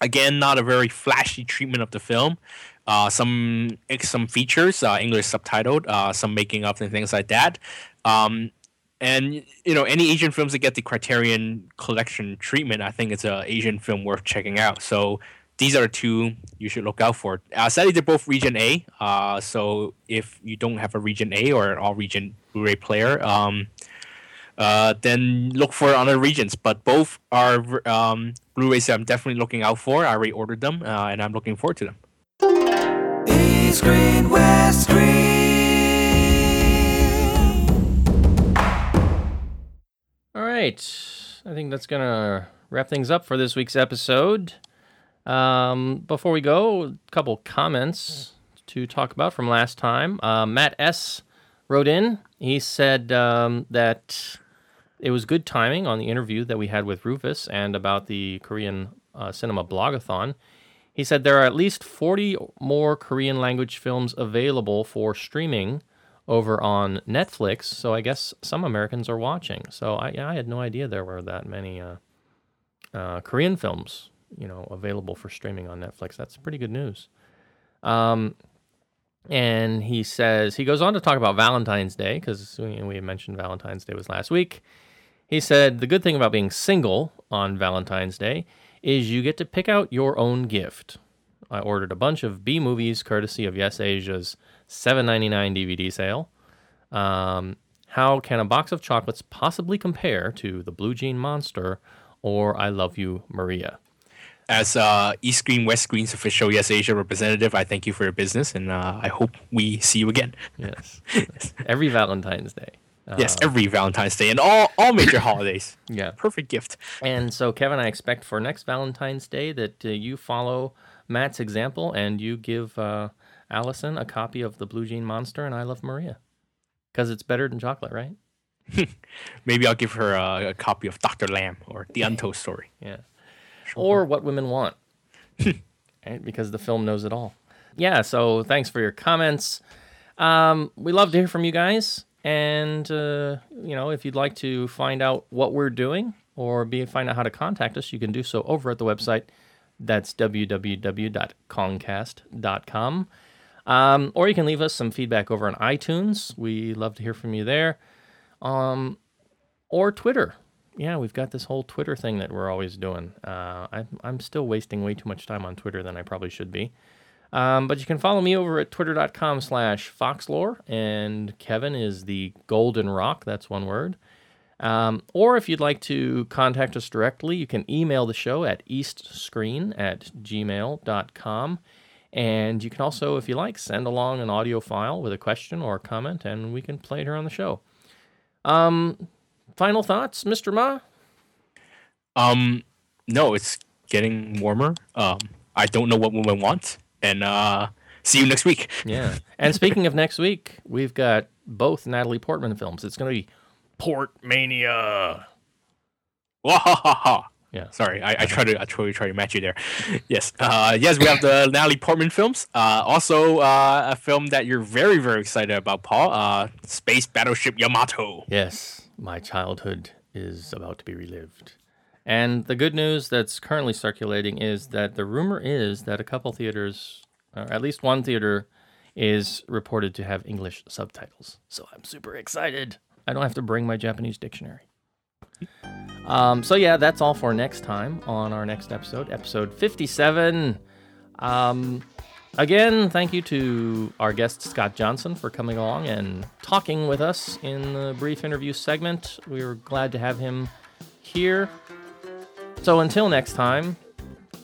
again, not a very flashy treatment of the film. Uh, some some features, uh, English subtitled, uh, some making up and things like that. Um, and you know, any Asian films that get the Criterion Collection treatment, I think it's an Asian film worth checking out. So these are the two you should look out for. Uh, sadly, they're both Region A. Uh, so if you don't have a Region A or an all region Blu-ray player, um, uh, then look for other regions. But both are um, Blu-rays that I'm definitely looking out for. I already ordered them, uh, and I'm looking forward to them. East Screen, West Screen. All right. I think that's going to wrap things up for this week's episode. Um, before we go, a couple comments to talk about from last time. Uh, Matt S. wrote in. He said um, that it was good timing on the interview that we had with Rufus and about the Korean uh, Cinema Blogathon. He said there are at least 40 more Korean language films available for streaming over on Netflix. So I guess some Americans are watching. So I, yeah, I had no idea there were that many uh, uh, Korean films, you know, available for streaming on Netflix. That's pretty good news. Um, and he says he goes on to talk about Valentine's Day because we, we mentioned Valentine's Day was last week. He said the good thing about being single on Valentine's Day is you get to pick out your own gift. I ordered a bunch of B movies courtesy of Yes Asia's $7.99 DVD sale. Um, how can a box of chocolates possibly compare to the Blue Jean Monster or I Love You, Maria? As uh, East Screen West Screen's official Yes Asia representative, I thank you for your business, and uh, I hope we see you again. Yes. Every Valentine's Day. yes, every Valentine's Day and all all major holidays. Yeah. Perfect gift. And so, Kevin, I expect for next Valentine's Day that uh, you follow Matt's example and you give uh, Allison a copy of the Blue Jean Monster and I Love Maria. Because it's better than chocolate, right? Maybe I'll give her a, a copy of Doctor Lamb or The Untold Story. Yeah. Or What Women Want. right? Because the film knows it all. Yeah, so thanks for your comments. Um, we love to hear from you guys. And, uh, you know, if you'd like to find out what we're doing or be find out how to contact us, you can do so over at the website. That's www.concast.com. Um, or you can leave us some feedback over on iTunes. We love to hear from you there. Um, or Twitter. Yeah, we've got this whole Twitter thing that we're always doing. Uh, I, I'm still wasting way too much time on Twitter than I probably should be. Um, but you can follow me over at twitter.com slash foxlore, and Kevin is the golden rock. That's one word. Um, or if you'd like to contact us directly, you can email the show at eastscreen at gmail.com. And you can also, if you like, send along an audio file with a question or a comment, and we can play it here on the show. Um, final thoughts, Mr. Ma? Um, no, it's getting warmer. Um, I don't know what women want, and uh, see you next week. Yeah. and speaking of next week, we've got both Natalie Portman films. It's going to be Portmania. Wahahaha. Yeah. Sorry, I, I try to I try to try to match you there. Yes, uh, yes, we have the Natalie Portman films. Uh, also, uh, a film that you're very very excited about, Paul. Uh, Space Battleship Yamato. Yes, my childhood is about to be relived. And the good news that's currently circulating is that the rumor is that a couple theaters, or at least one theater, is reported to have English subtitles. So I'm super excited. I don't have to bring my Japanese dictionary. Um, so yeah, that's all for next time on our next episode, episode 57. Um, again, thank you to our guest Scott Johnson for coming along and talking with us in the brief interview segment. We were glad to have him here. So until next time,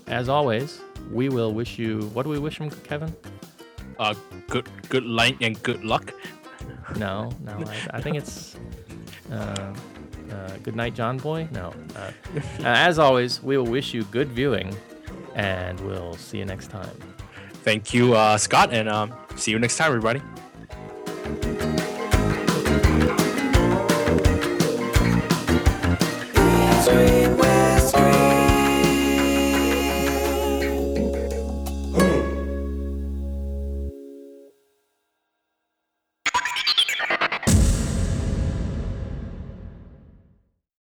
as always, we will wish you. What do we wish him, Kevin? Uh, good good light and good luck. No, no. I, I think it's uh, uh, good night, John Boy. No. Uh, uh, as always, we will wish you good viewing, and we'll see you next time. Thank you, uh, Scott, and um, see you next time, everybody.